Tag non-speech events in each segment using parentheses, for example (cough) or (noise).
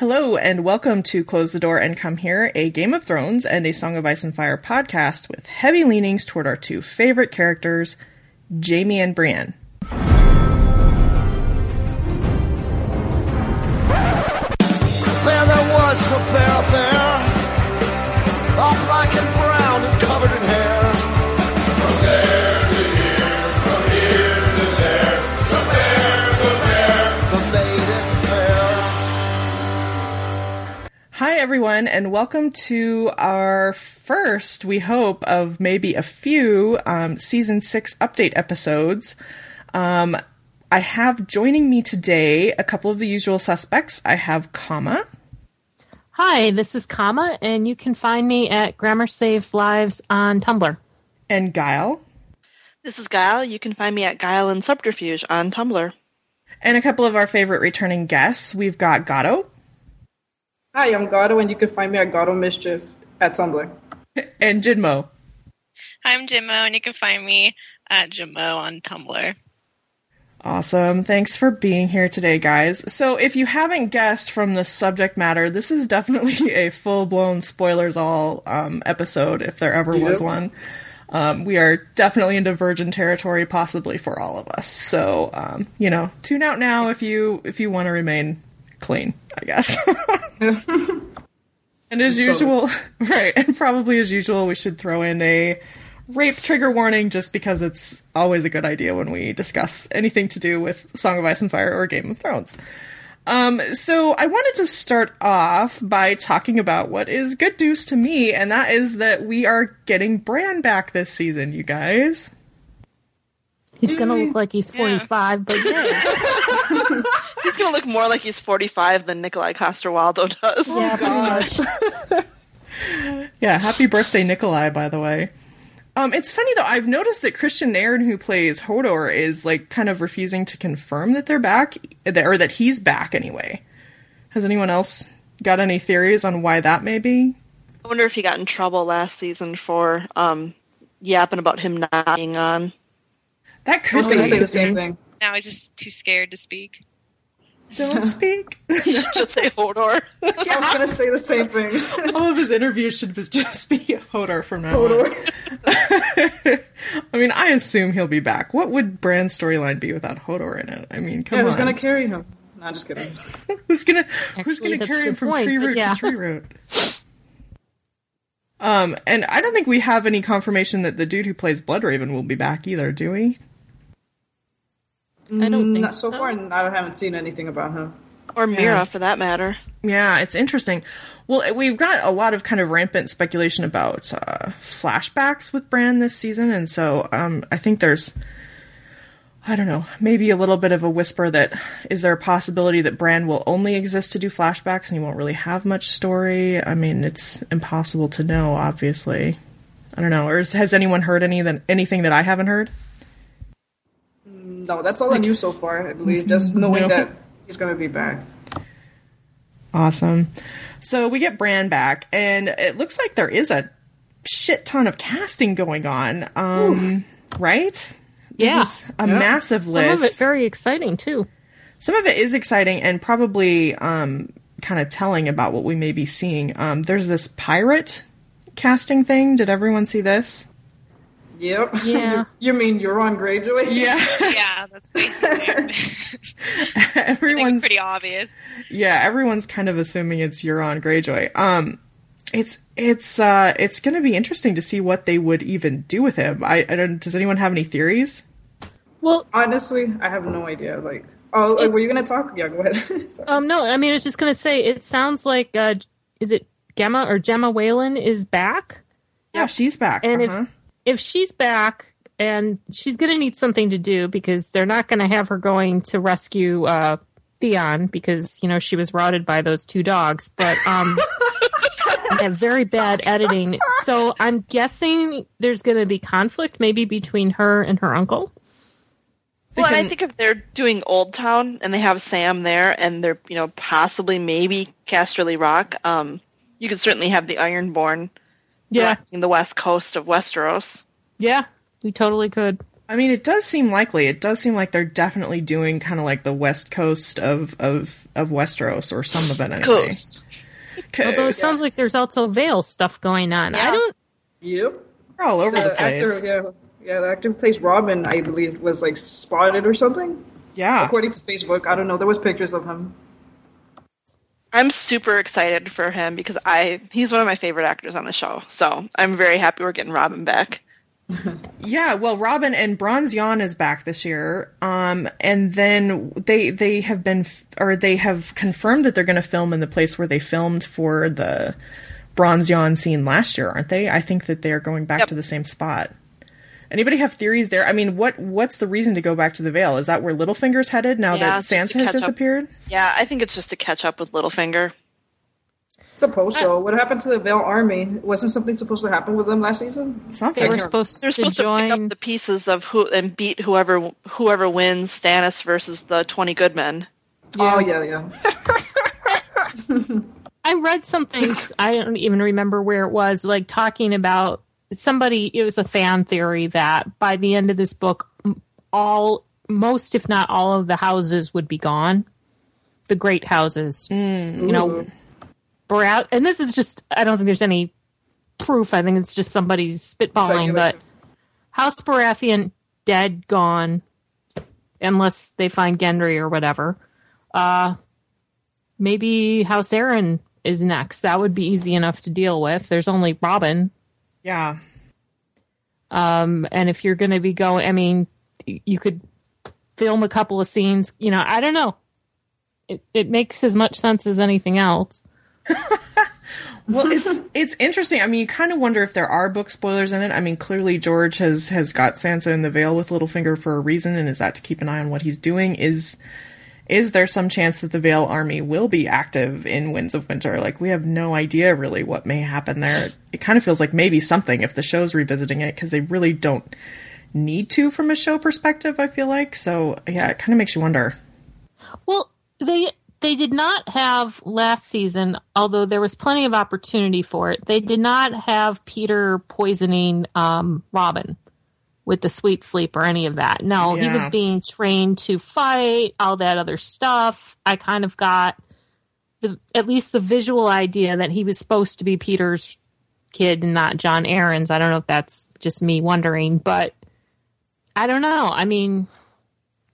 Hello, and welcome to Close the Door and Come Here, a Game of Thrones and a Song of Ice and Fire podcast with heavy leanings toward our two favorite characters, Jaime and Brienne. There, was a everyone, and welcome to our first, we hope, of maybe a few um, season six update episodes. Um, I have joining me today a couple of the usual suspects. I have Kama Hi, this is Kama, and you can find me at Grammar Saves Lives on Tumblr. and Guile, This is Guile. You can find me at Guile and Subterfuge on Tumblr. and a couple of our favorite returning guests. We've got Gato Hi, I'm Gato, and you can find me at Gato Mischief at Tumblr. and Jinmo. I'm Jimmo, and you can find me at Jimmo on Tumblr. Awesome. Thanks for being here today, guys. So, if you haven't guessed from the subject matter, this is definitely (laughs) a full blown spoilers all um, episode, if there ever was one. Um, we are definitely into virgin territory, possibly for all of us. So, um, you know, tune out now if you if you want to remain clean, I guess. (laughs) and as So- usual, (laughs) right, and probably as usual, we should throw in a rape trigger warning just because it's always a good idea when we discuss anything to do with Song of Ice and Fire or Game of Thrones. Um, so I wanted to start off by talking about what is good news to me, and that is that we are getting Bran back this season, you guys. He's going to look like he's 45, but yeah, (laughs) He's going to look more like he's 45 than Nikolai Coster-Waldau does. yeah pretty much. (laughs) Yeah, happy birthday, Nikolai, by the way. Um, it's funny though, I've noticed that Kristian Nairn, who plays Hodor, is like kind of refusing to confirm that they're back, or that he's back anyway. Has anyone else got any theories on why that may be? I wonder if he got in trouble last season for um, yapping about him not being on. That I could going to say the same thing. Now he's just too scared to speak. Don't (laughs) speak. (laughs) Just say Hodor. Yeah. I was going to say the same thing. (laughs) All of his interviews should just be Hodor from now on. Hodor I mean, I assume he'll be back. What would Bran's storyline be without Hodor in it? I mean, come Yeah, on. who's going to carry him? No, just kidding. who's gonna who's gonna carry him from point, tree root yeah. to tree root? Um, and I don't think we have any confirmation that the dude who plays Bloodraven will be back either, do we? I don't think Not so so. far, I haven't seen anything about him. or Meera, for that matter. Yeah, it's interesting. Well, we've got a lot of kind of rampant speculation about uh, flashbacks with Bran this season, and so um, I think there's, I don't know, maybe a little bit of a whisper that is there a possibility that Bran will only exist to do flashbacks and he won't really have much story? I mean, it's impossible to know, obviously. I don't know. Or is, has anyone heard any that anything that I haven't heard? No, that's all I knew so far, I believe. Just (laughs) knowing No. that he's going to be back. Awesome. So we get Bran back, and it looks like there is a shit ton of casting going on. Um, right? Yeah. There's a Yeah. massive list. Some of it very exciting, too. Some of it is exciting and probably um, kind of telling about what we may be seeing. Um, there's this pirate casting thing. Did everyone see this? Yep. (laughs) Yeah. you mean Euron Greyjoy? Yeah, (laughs) Yeah, that's basically it. (laughs) I think everyone's it's pretty obvious. yeah, everyone's kind of assuming it's Euron Greyjoy. Um, it's it's uh it's going to be interesting to see what they would even do with him. I, I don't. Does anyone have any theories? Well, Honestly, I have no idea. Like, oh, were you going to talk? Yeah, go ahead. Um, no, I mean, I was just going to say, it sounds like, uh, is it Gemma or Gemma Whelan is back? Yeah, she's back. And uh-huh. if if she's back and she's going to need something to do because they're not going to have her going to rescue uh, Theon because you know she was routed by those two dogs, but um, (laughs) have very bad editing. So I'm guessing there's going to be conflict maybe between her and her uncle. Well, I think if they're doing Old Town and they have Sam there, and they're you know possibly maybe Casterly Rock, um, you could certainly have the Ironborn Yeah, directing the west coast of Westeros. yeah, we totally could. I mean, it does seem likely. It does seem like they're definitely doing kind of like the west coast of of of Westeros or some of it anyway. Coast. Co- Although it sounds like there's also Vale stuff going on. I don't. Yep. They're all over the The place. actor, yeah, yeah, the actor who plays Robin, I believe, was like spotted or something. yeah. According to Facebook, I don't know. There was pictures of him. I'm super excited for him because I he's one of my favorite actors on the show. So I'm very happy we're getting Robin back. (laughs) Yeah, well, Robin and Bronze Yohn is back this year, um, and then they they have been f- or they have confirmed that they're going to film in the place where they filmed for the Bronze Yohn scene last year, aren't they? I think that they're going back Yep. to the same spot. Anybody have theories there? I mean, what what's the reason to go back to the Vale? Is that where Littlefinger's headed now Yeah, that it's Sansa has catch up. disappeared? Yeah, I think it's just to catch up with Littlefinger. Suppose so. What happened to the Vale Army? Wasn't something supposed to happen with them last season? Something. They were They're- supposed They're to supposed to pick join. up the pieces of who and beat whoever whoever wins Stannis versus the Twenty Good Men. Oh yeah, yeah. (laughs) I read something. I don't even remember where it was. Like talking about somebody. It was a fan theory that by the end of this book, all most, if not all, of the houses would be gone. The great houses, you know, Barat. And this is just. I don't think there's any proof. I think it's just somebody's spitballing. But House Baratheon dead, gone, unless they find Gendry or whatever. Uh, maybe House Arryn is next. That would be easy enough to deal with. There's only Robin. Yeah. Um, and if you're going to be going, I mean, you could film a couple of scenes. You know, I don't know. It it makes as much sense as anything else. (laughs) Well, it's it's interesting. I mean, you kind of wonder if there are book spoilers in it. I mean, clearly George has has got Sansa in the Vale with Littlefinger for a reason, and is that to keep an eye on what he's doing? Is is there some chance that the Vale army will be active in Winds of Winter? Like, we have no idea really what may happen there. It kind of feels like maybe something if the show's revisiting it because they really don't need to from a show perspective. I feel like so. Yeah, it kind of makes you wonder. Well, they they did not have last season, although there was plenty of opportunity for it. They did not have Peter poisoning um, Robin with the sweet sleep or any of that. No, he was being trained to fight, all that other stuff. I kind of got the at least the visual idea that he was supposed to be Peter's kid and not Jon Arryn's. I don't know if that's just me wondering, but I don't know. I mean,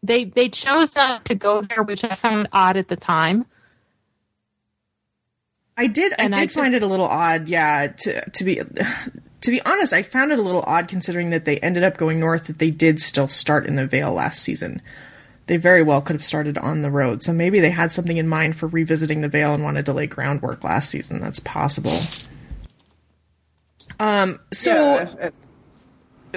they they chose not to go there, which I found odd at the time. I did. I And did I find it a little odd. Yeah, to to be to be honest, I found it a little odd considering that they ended up going north. That they did still start in the Vale last season. They very well could have started on the road. So maybe they had something in mind for revisiting the Vale and wanted to lay groundwork last season. That's possible. Um. So yeah. uh,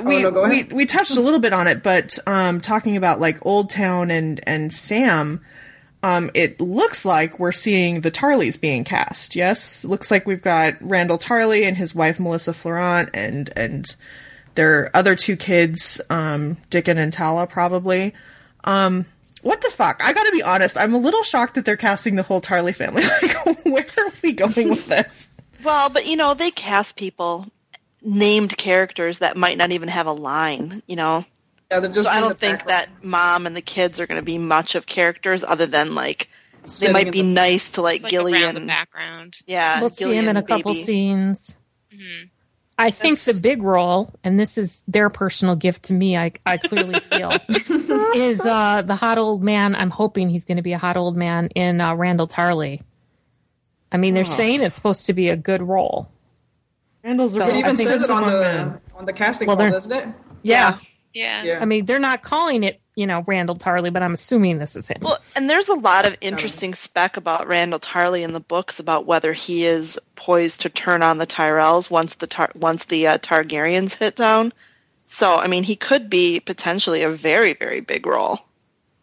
we, no, we we touched a little bit on it, but um, talking about like Old Town and and Sam, um, it looks like we're seeing the Tarlys being cast. Yes, looks like we've got Randyll Tarly and his wife Melessa Florent and and their other two kids, um, Dickon and Talla, probably. Um, what the fuck? I gotta be honest. I'm a little shocked that they're casting the whole Tarly family. (laughs) Like, where are we going with this? Well, but you know, they cast people named characters that might not even have a line, you know. Yeah, just So I don't think background. that mom and the kids are going to be much of characters other than like they might be the- nice to like It's like Gilly around the and background. yeah, we'll see Gilly him in a couple baby. scenes. hmm I think That's- the big role, and this is their personal gift to me, I, I clearly feel, (laughs) is uh, the hot old man. I'm hoping he's going to be a hot old man in uh, Randyll Tarly. I mean, they're Oh. saying it's supposed to be a good role. Randyll's So a It I even says it on the men. on the casting Well, call, they're- doesn't it? Yeah. Yeah. Yeah. I mean, they're not calling it, you know, Randyll Tarly, but I'm assuming this is him. Well, and there's a lot of interesting spec about Randyll Tarly in the books about whether he is poised to turn on the Tyrells once the Tar- once the uh, Targaryens hit down. So, I mean, he could be potentially a very, very big role.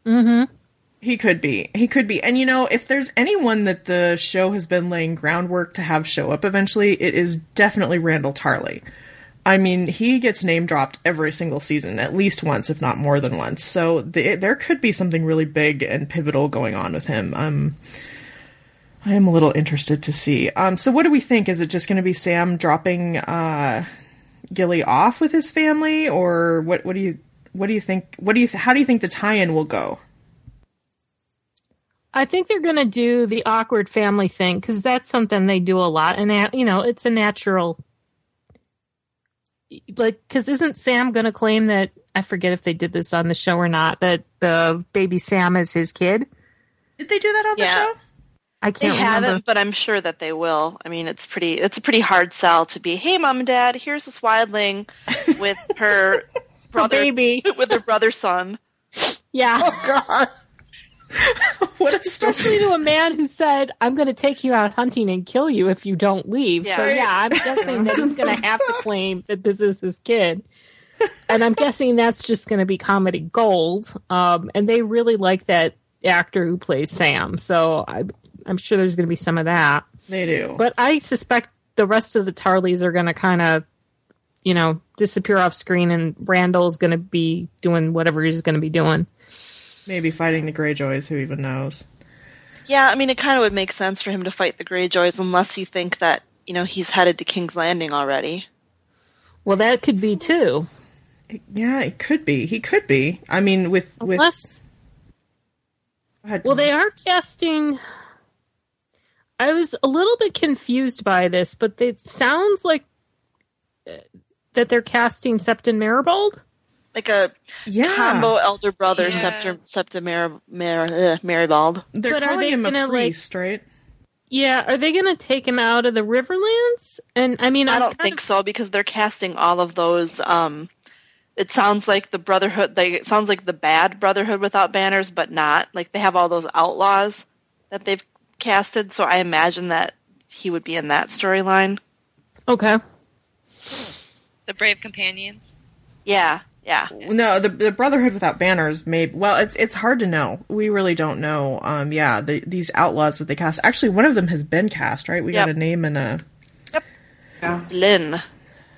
mm-hmm. He could be. He could be. And you know, if there's anyone that the show has been laying groundwork to have show up eventually, it is definitely Randyll Tarly. I mean, he gets name dropped every single season, at least once, if not more than once. So the, there could be something really big and pivotal going on with him. Um, I am a little interested to see. Um, so what do we think? Is it just going to be Sam dropping uh, Gilly off with his family, or what? What do you what do you think? What do you? How do you think the tie-in will go? I think they're going to do the awkward family thing because that's something they do a lot, and you know, it's a natural. Like, because isn't Sam going to claim that I forget if they did this on the show or not that the baby Sam is his kid? Did they do that on the show? I can't remember. haven't, but I'm sure that they will. I mean, it's pretty. It's a pretty hard sell to be. Hey, mom and dad, here's this wildling with her (laughs) brother, baby. (laughs) with her brother son. Yeah, Oh, God. (laughs) what a story. especially to a man who said, "I'm going to take you out hunting and kill you if you don't leave." So Yeah. yeah, I'm guessing that he's going to have to claim that this is his kid. And I'm guessing that's just going to be comedy gold. Um, and they really like that actor who plays Sam. So I, I'm sure there's going to be some of that. They do. But I suspect the rest of the Tarlys are going to kind of, you know, disappear off screen, and Randyll's going to be doing whatever he's going to be doing. Maybe fighting the Greyjoys. Who even knows? Yeah, I mean, it kind of would make sense for him to fight the Greyjoys, unless you think that you know he's headed to King's Landing already. Well, that could be too. Yeah, it could be. He could be. I mean, with with. Unless, Go ahead. well, they are casting. I was a little bit confused by this, but it sounds like uh, that they're casting Septon Maribald. Like a yeah. combo elder brother, Yeah. Septim Septim Mar- Mar- uh, Maribald. They're But are calling they him a gonna, like- priest, right? Yeah, are they going to take him out of the Riverlands? And I mean, I I'm don't think of- so because they're casting all of those. Um, it sounds like the Brotherhood. Like it sounds like the bad Brotherhood without banners, but not. Like they have all those outlaws that they've casted. So I imagine that he would be in that storyline. Okay. The Brave Companions. Yeah, yeah. No, the the Brotherhood without banners. Maybe. Well, it's it's hard to know. We really don't know. Um, yeah, the, these outlaws that they cast. Actually, one of them has been cast, right? We got a name and a Yeah. Lynn.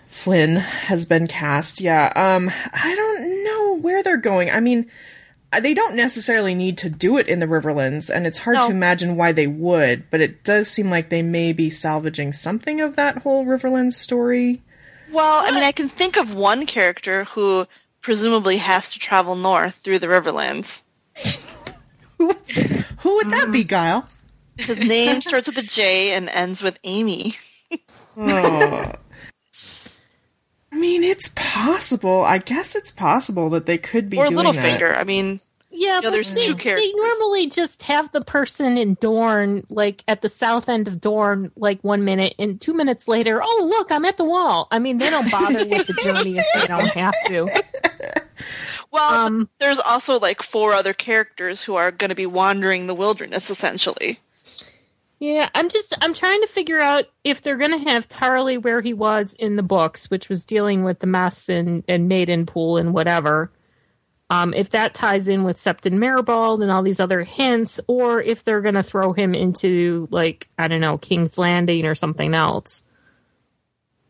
Flynn has been cast. Yeah. Um, I don't know where they're going. I mean, uh, they don't necessarily need to do it in the Riverlands, and it's hard No. to imagine why they would. But it does seem like they may be salvaging something of that whole Riverlands story. Well, I mean, I can think of one character who presumably has to travel north through the Riverlands. (laughs) Who would that be, hmm. Guile? His name starts with a J and ends with Amy. Oh. (laughs) I mean, it's possible. I guess it's possible that they could be or doing that. Littlefinger. I mean, Yeah, know, but there's they, two they normally just have the person in Dorne, like at the south end of Dorne, like one minute, and two minutes later, oh look, I'm at the wall. I mean, they don't (laughs) bother with the journey if they don't have to. (laughs) well, Um, there's also like four other characters who are going to be wandering the wilderness essentially. Yeah, I'm just I'm trying to figure out if they're going to have Tarly where he was in the books, which was dealing with the mess and and Maiden Pool and whatever. Um, if that ties in with Septon Maribald and all these other hints, or if they're going to throw him into like I don't know King's Landing or something else.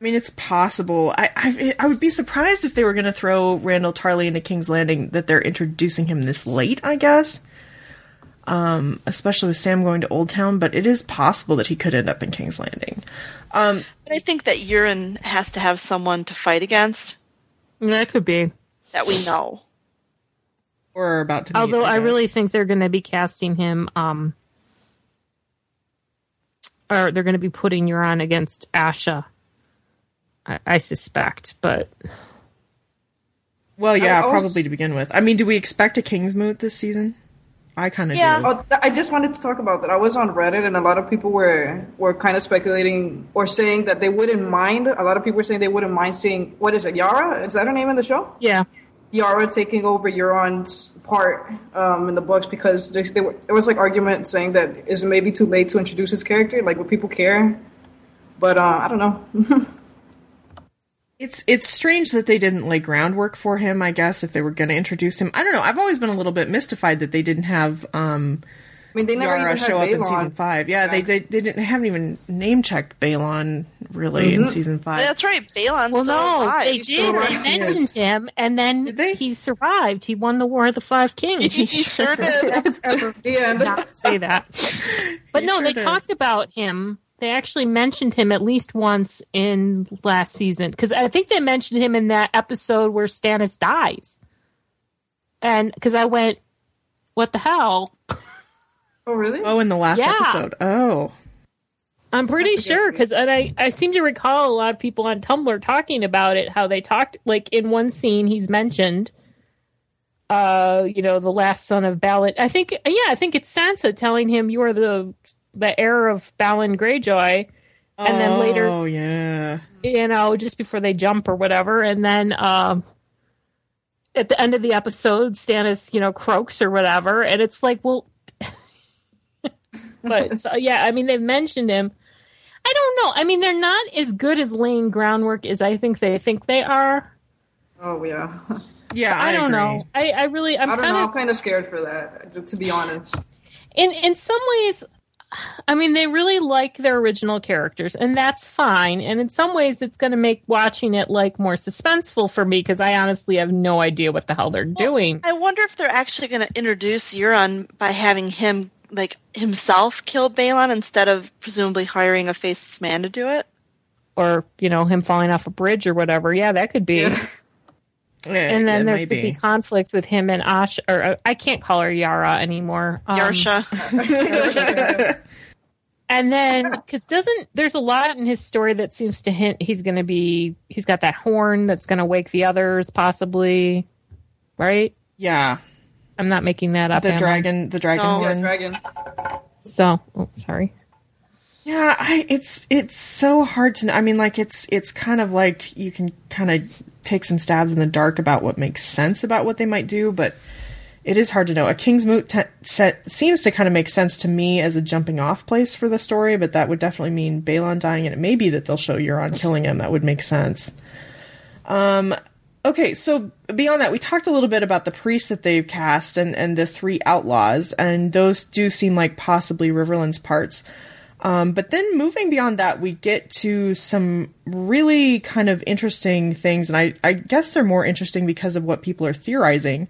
I mean, it's possible. I, I I would be surprised if they were going to throw Randyll Tarly into King's Landing. That they're introducing him this late. I guess. Um, especially with Sam going to Old Town, but it is possible that he could end up in King's Landing. But I think that Euron has to have someone to fight against That could be. that we know. Or about to. Meet, Although I guess. really think they're going to be casting him, um, or they're going to be putting Euron against Asha. I, I suspect, but Well, yeah, I was- probably to begin with. I mean, do we expect a king's Kingsmoot this season? I kind of Yeah. do. Oh, th- I just wanted to talk about that. I was on Reddit, and a lot of people were were kind of speculating or saying that they wouldn't mind. A lot of people were saying they wouldn't mind seeing what is it, Yara? Is that her name in the show? yeah, Yara taking over Euron's part um, in the books because they, they were, there was like argument saying that is it maybe too late to introduce his character? Like, would people care? But uh, I don't know. (laughs) It's it's strange that they didn't lay groundwork for him. I guess if they were going to introduce him, I don't know. I've always been a little bit mystified that they didn't have um, I mean, they never Yara even show up in season five. Yeah, They, they they didn't they haven't even name checked Balon really Mm-hmm. in season five. That's right. Balon. well, no, alive. they He's did. still They mentioned him, and then he survived. He won the War of the Five Kings. (laughs) he sure did. Yeah, (laughs) and- not (laughs) say that. But no, sure they did. talked about him. They actually mentioned him at least once in last season because I think they mentioned him in that episode where Stannis dies. and because I went, what the hell? Oh, really? Oh, in the last Yeah. episode. Oh. I'm pretty That's a good sure point. because I I seem to recall a lot of people on Tumblr talking about it. How they talked like in one scene he's mentioned, uh, you know, the last son of Balon. I think yeah, I think it's Sansa telling him you are the the heir of Balon Greyjoy, and then later Oh, yeah. you know, just before they jump or whatever. And then um, at the end of the episode, Stannis, you know, croaks or whatever. And it's like, well, but so, yeah, I mean, they've mentioned him. I don't know. I mean, they're not as good as laying groundwork as I think they think they are. Oh, yeah. Yeah, I, don't agree. know. I, I really, I'm I don't kind know. of I'm kind of scared for that, to be honest. in in some ways i mean they really like their original characters and that's fine and in some ways it's going to make watching it like more suspenseful for me because i honestly have no idea what the hell they're doing I wonder if they're actually going to introduce Euron by having him, like, himself kill Balon instead of presumably hiring a faceless man to do it. or you know him falling off a bridge or whatever yeah that could be Yeah, (laughs) and then there might could be. conflict with him and ash or uh, i can't call her yara anymore Um, Yarsha. (laughs) and then because doesn't there's a lot in his story that seems to hint he's going to be he's got that horn that's going to wake the others possibly right Yeah. I'm not making that up The am I? dragon, the dragon No. Yeah, horn. dragon. so oh, sorry Yeah, I, it's it's so hard to. know. I mean, like it's it's kind of like you can kind of take some stabs in the dark about what makes sense about what they might do, but it is hard to know. A King's Moot te- set seems to kind of make sense to me as a jumping off place for the story, but that would definitely mean Balon dying, and it may be that they'll show Euron killing him. That would make sense. Um. Okay, so beyond that, we talked a little bit about the priests that they've cast and, and the three outlaws, and those do seem like possibly Riverland's parts. Um, but then moving beyond that, we get to some really kind of interesting things, and I, I guess they're more interesting because of what people are theorizing.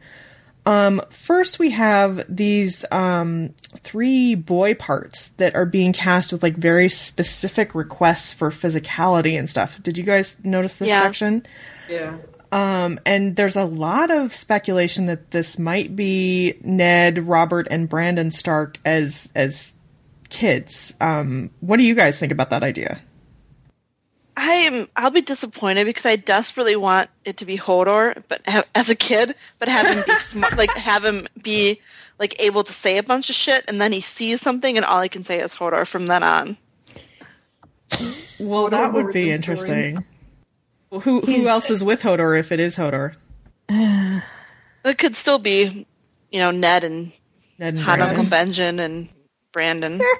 Um, first, we have these um, three boy parts that are being cast with like very specific requests for physicality and stuff. Did you guys notice this Yeah. section? Yeah. Um, and there's a lot of speculation that this might be Ned, Robert, and Brandon Stark as as kids. Um, what do you guys think about that idea? I am. I'll be disappointed because I desperately want it to be Hodor, but ha- as a kid, but have him be (laughs) smart, like have him be like able to say a bunch of shit, and then he sees something, and all he can say is Hodor from then on. Well, Hodor that would be interesting. stories. Interesting. Well, who He's- who else is with Hodor if it is Hodor? It could still be, you know, Ned and Ned and Hot Uncle Brandon. Benjen and Brandon. (laughs)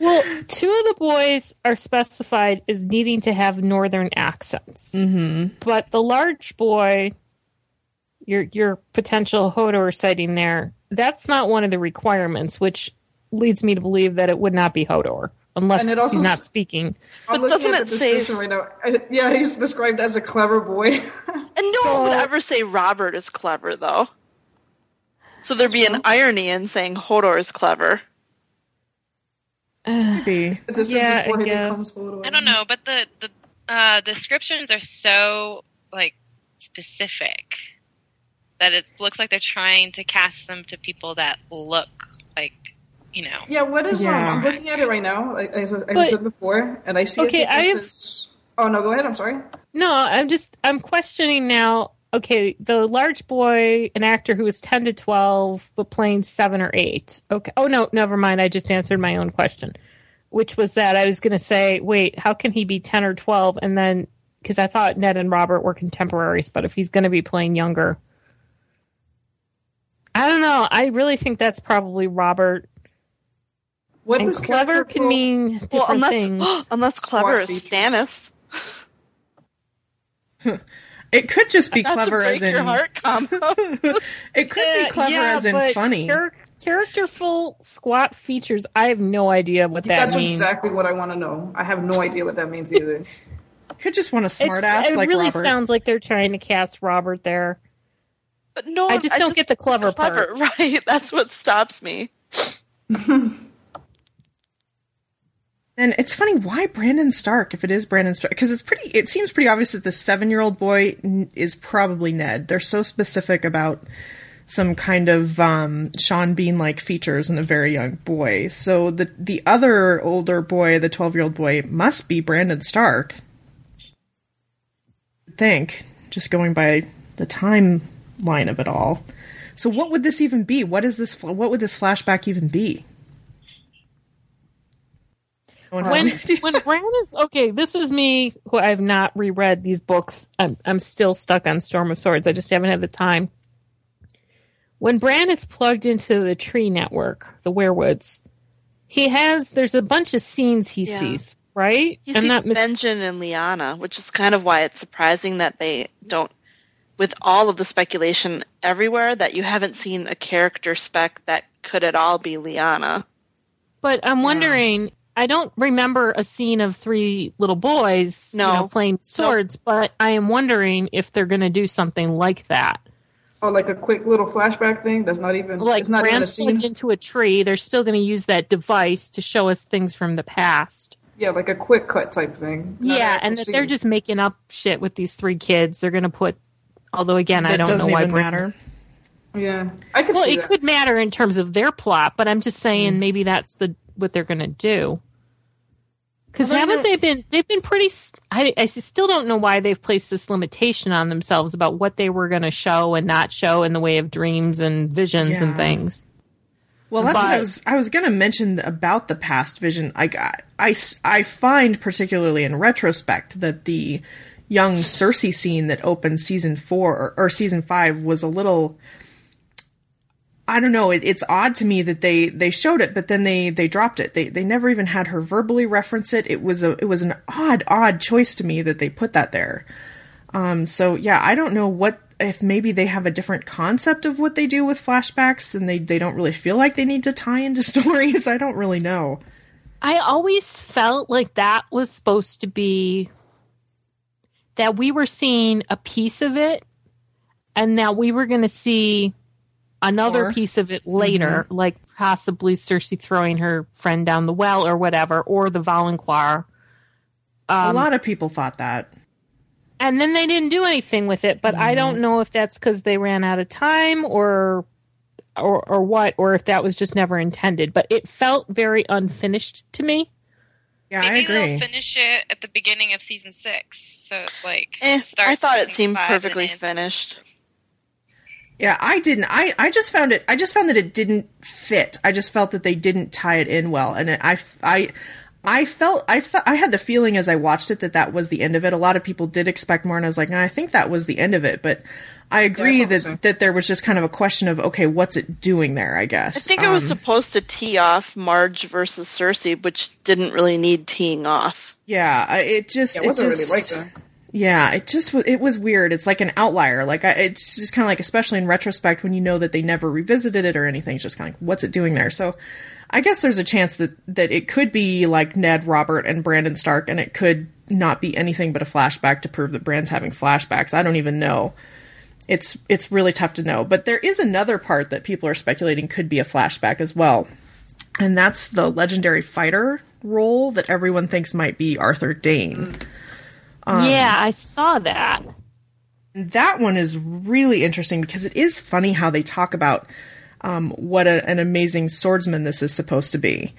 well two of the boys are specified as needing to have northern accents Mm-hmm. but the large boy your your potential hodor sighting there that's not one of the requirements which leads me to believe that it would not be hodor unless And it also he's not speaking I'm But doesn't it say- right now. I- (laughs) yeah, he's described as a clever boy. (laughs) And no one would ever say Robert is clever, though. So there'd be an irony in saying Hodor is clever. (sighs) Maybe. this Yeah, is before I guess. I don't know, but the the uh, descriptions are so like specific that it looks like they're trying to cast them to people that look like you know. Yeah, what is Yeah. um? I'm looking at it right now, like, as, I- as I But- said before, and I see. Okay, it that I have- is- Oh no, go ahead. I'm sorry. no i'm just i'm questioning now okay the large boy an actor who was 10 to 12 but playing 7 or 8 okay oh no never mind i just answered my own question which was that i was going to say wait how can he be 10 or 12 and then because i thought ned and robert were contemporaries but if he's going to be playing younger i don't know i really think that's probably robert What and this clever can called- mean different Well, unless (gasps) things unless clever is. Stannis. (laughs) It could just be That's clever a break as in. your heart combo. (laughs) it could Yeah, be clever yeah, as in but funny. char- characterful squat features. I have no idea what that That's means. exactly what I want to know. I have no idea what that means (laughs) either. could just want a It's- smart ass it like really Robert. sounds like they're trying to cast Robert there. But no, I just don't get the clever clever, right? That's what stops me. And it's funny why Brandon Stark if it is Brandon Stark because it's pretty. It seems pretty obvious that the seven year old boy is probably Ned. They're so specific about some kind of um, Sean Bean like features in a very young boy. So the the other older boy, the twelve year old boy, must be Brandon Stark. I think just going by the timeline of it all. So what would this even be? What is this? What would this flashback even be? When when (laughs) Bran is okay, this is me who I've not reread these books. I'm I'm still stuck on Storm of Swords. I just haven't had the time. When Bran is plugged into the tree network, the Weirwoods, he has there's a bunch of scenes he Yeah. sees, right? He I'm sees not mis- Benjen and Lyanna, which is kind of why it's surprising that they don't, with all of the speculation everywhere, that you haven't seen a character spec that could at all be Lyanna. But I'm wondering. I don't remember a scene of three little boys, you No. know, playing swords. But I am wondering if they're going to do something like that. Oh, like a quick little flashback thing. That's not even. Like it's not even a Bran's scene. plugged into a tree. They're still going to use that device to show us things from the past. Yeah, like a quick cut type thing. Not yeah, and that they're just making up shit with these three kids. They're going to put. Although again, I don't know why. even Bran- matter. Yeah, I could Well, see it that. could matter in terms of their plot, but I'm just saying mm. maybe that's the what they're going to do. Because Well, haven't they been? They've been pretty. I still don't know why they've placed this limitation on themselves about what they were going to show and not show in the way of dreams and visions and things. Well, that's what I was. I was going to mention about the past vision. I, got- I. I find particularly in retrospect that the young Cersei scene that opened season four or, or season five was a little. I don't know. It, it's odd to me that they they showed it, but then they they dropped it. They they never even had her verbally reference it. It was a it was an odd odd choice to me that they put that there. Um. So yeah, I don't know what if maybe they have a different concept of what they do with flashbacks and they they don't really feel like they need to tie into (laughs) stories. I don't really know. I always felt like that was supposed to be that we were seeing a piece of it and that we were going to see another More. piece of it later, like possibly Cersei throwing her friend down the well or whatever, or the valonqar. a Um, lot of people thought that. and then they didn't do anything with it, but I don't know if that's because they ran out of time or. Or, or what, or if that was just never intended, but it felt very unfinished to me. Yeah, Maybe I agree. they'll finish it at the beginning of season six. So like, Eh, starts I thought it seemed perfectly ends- finished. Yeah, I didn't. I, I just found it. I just found that it didn't fit. I just felt that they didn't tie it in well, and it, I, I, I felt I, fe- I had the feeling as I watched it that that was the end of it. A lot of people did expect more, and I was like, "No, I think that was the end of it. But I agree thought that so. that there was just kind of a question of okay, what's it doing there? I guess. I think it was Um, supposed to tee off Marge versus Cersei, which didn't really need teeing off. yeah, it just Yeah, it wasn't just, really like that. Yeah, it just was. It was weird. It's like an outlier. Like I, it's just kind of like, especially in retrospect, when you know that they never revisited it or anything. It's just kind of like, what's it doing there? So, I guess there's a chance that that it could be like Ned, Robert, and Brandon Stark, and it could not be anything but a flashback to prove that Bran's having flashbacks. I don't even know. It's it's really tough to know. But there is another part that people are speculating could be a flashback as well, and that's the legendary fighter role that everyone thinks might be Arthur Dayne. Um, yeah, I saw that. that one is really interesting because it is funny how they talk about um, what a, an amazing swordsman this is supposed to be.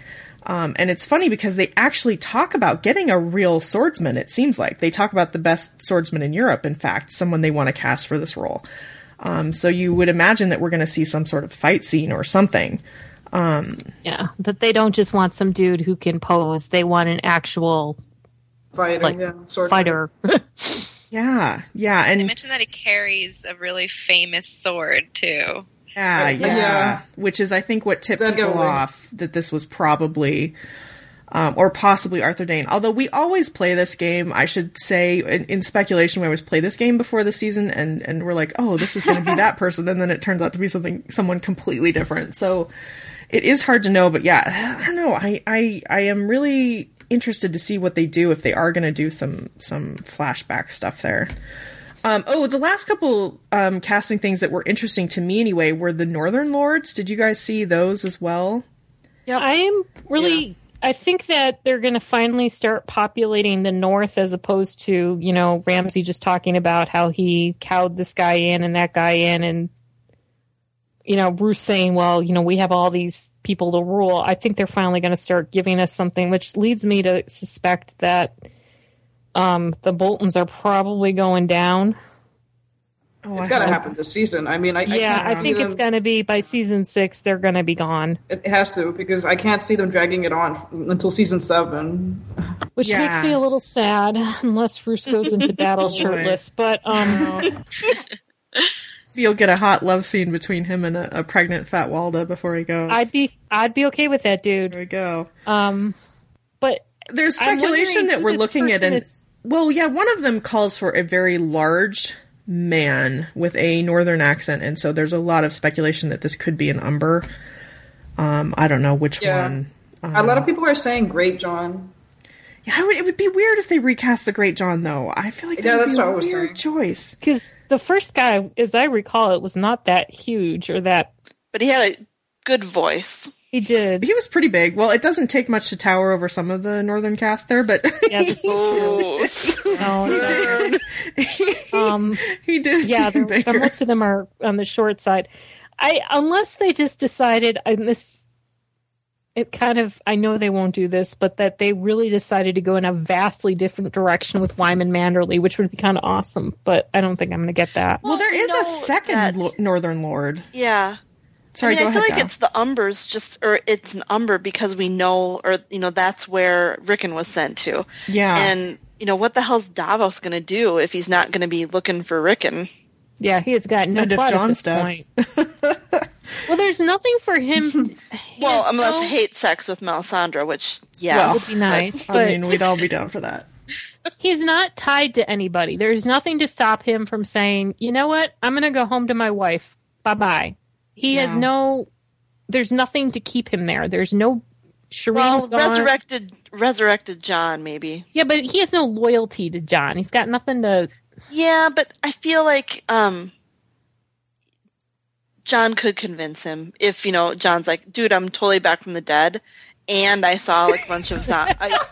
Um, and it's funny because they actually talk about getting a real swordsman, it seems like. They talk about the best swordsman in Europe, in fact, someone they want to cast for this role. Um, so you would imagine that we're going to see some sort of fight scene or something. Yeah, that they don't just want some dude who can pose; they want an actual Fighting, like yeah, sword fighter. (laughs) Yeah, yeah, They and mentioned that he carries a really famous sword too. Yeah, yeah, Yeah. Which is, I think, what tipped That'd people away. off that this was probably, um, or possibly Arthur Dayne. Although we always play this game, I should say, in, in speculation, we always play this game before the season, and and we're like, oh, this is going to be that (laughs) person, and then it turns out to be something, someone completely different. So it is hard to know, but yeah, I don't know. I I I am really interested to see what they do if they are going to do some some flashback stuff there. Um, oh, the last couple um, casting things that were interesting to me anyway were the Northern Lords. Did you guys see those as well? Yeah, I am really. I think that they're going to finally start populating the north as opposed to you know Ramsay just talking about how he cowed this guy in and that guy in and you know, Roose saying, well, you know, we have all these people to rule. I think they're finally going to start giving us something, which leads me to suspect that um, the Boltons are probably going down. Oh, It's I got to happen this season. I mean, I, I yeah, can't I think them- it's going to be by season six, they're going to be gone, It has to because I can't see them dragging it on until season seven. which Yeah. makes me a little sad unless Roose goes into (laughs) battle shirtless. But um, (laughs) You'll get a hot love scene between him and a, a pregnant fat Walda before he goes. I'd be I'd be okay with that, dude. there we go. Um, but There's speculation that we're looking at person an. is- Well, yeah, one of them calls for a very large man with a northern accent, and so there's a lot of speculation that this could be an Umber. Um, I don't know which Yeah. one. a lot of people are saying Greatjon. Yeah, would, it would be weird if they recast the Greatjon, though. I feel like that Yeah, would that's be what a I was weird saying. choice. because the first guy, as I recall, it was not that huge or that But he had a good voice. he did. He was pretty big. Well, it doesn't take much to tower over some of the northern cast there, but (laughs) Yeah, this is true. Oh, No, (laughs) um, he did. yeah, seem they're, they're- most of them are on the short side. I unless they just decided, and this, it kind of, I know they won't do this, but that they really decided to go in a vastly different direction with Wyman Manderly, which would be kind of awesome. But I don't think I'm going to get that. well, there Well, is you a second that- lo- northern lord. yeah. Sorry, I mean, go I feel ahead. like Val. it's the Umbers, just or it's an Umber because we know, or you know, that's where Rickon was sent to. yeah, And you know, what the hell's Davos going to do if he's not going to be looking for Rickon? Yeah, he has got no And if plot at Jon's this dead. point. (laughs) well, there's nothing for him. (laughs) To, Well, unless no- hate sex with Melisandre, which Well, would be nice, I but mean, we'd all be down for that. (laughs) he's not tied to anybody. There's nothing to stop him from saying, you know what, I'm going to go home to my wife. Bye bye. He has no. There's nothing to keep him there. There's no. Shireen's well, gone. resurrected, resurrected Jon, maybe. Yeah, but he has no loyalty to Jon. He's got nothing to. Yeah, but I feel like um Jon could convince him if you know Jon's like, dude, I'm totally back from the dead, and I saw like a bunch of zom- (laughs) I,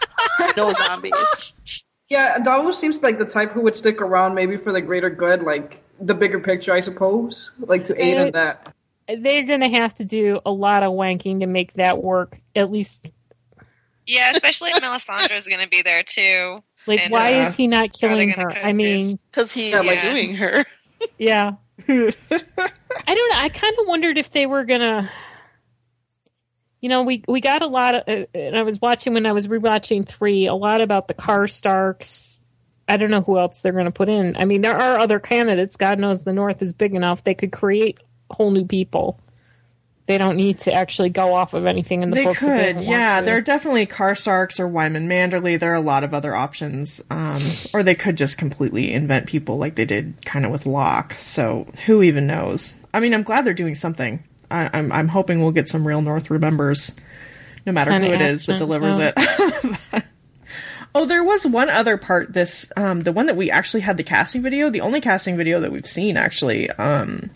no zombies. Yeah, Davos seems like the type who would stick around maybe for the greater good, like the bigger picture, I suppose, like to aid in that. They're going to have to do a lot of wanking to make that work. At least, Yeah, especially if Melisandre is going to be there too. Like, And, why uh, is he not how are they killing her? I coexist? mean, Because he's Yeah, like- doing her. (laughs) Yeah. (laughs) I don't know. I kind of wondered if they were gonna. You know, we we got a lot of, uh, and I was watching when I was rewatching three, a lot about the Karstarks. I don't know who else they're going to put in. I mean, there are other candidates. God knows the North is big enough; they could create whole new people. They don't need to actually go off of anything in the they books. they could, don't yeah. There are definitely Karstarks or Wyman Manderly. There are a lot of other options, um, or they could just completely invent people like they did kind of with Locke. So who even knows? I mean, I'm glad they're doing something. I, I'm I'm hoping we'll get some real North remembers, no matter who it is that delivers yeah. it. (laughs) Oh, there was one other part. This, um, the one that we actually had the casting video, the only casting video that we've seen actually, um,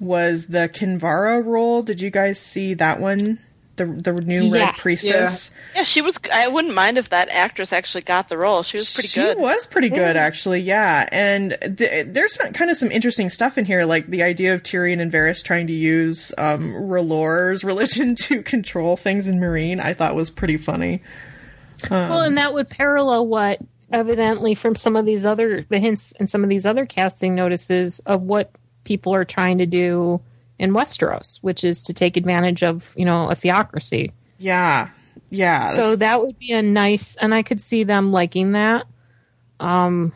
was the Kinvara role. Did you guys see that one? The the new Red Priestess. Yeah, she was. I wouldn't mind if that actress actually got the role. She was pretty she good. She was pretty good, actually. Yeah, and th- there's some- kind of some interesting stuff in here, like the idea of Tyrion and Varys trying to use um, R'hllor's religion (laughs) to control things in Meereen. I thought was pretty funny. Well, and that would parallel what evidently from some of these other the hints and some of these other casting notices of what people are trying to do in Westeros, which is to take advantage of you know a theocracy. Yeah, yeah. So that would be a nice, and I could see them liking that. Um,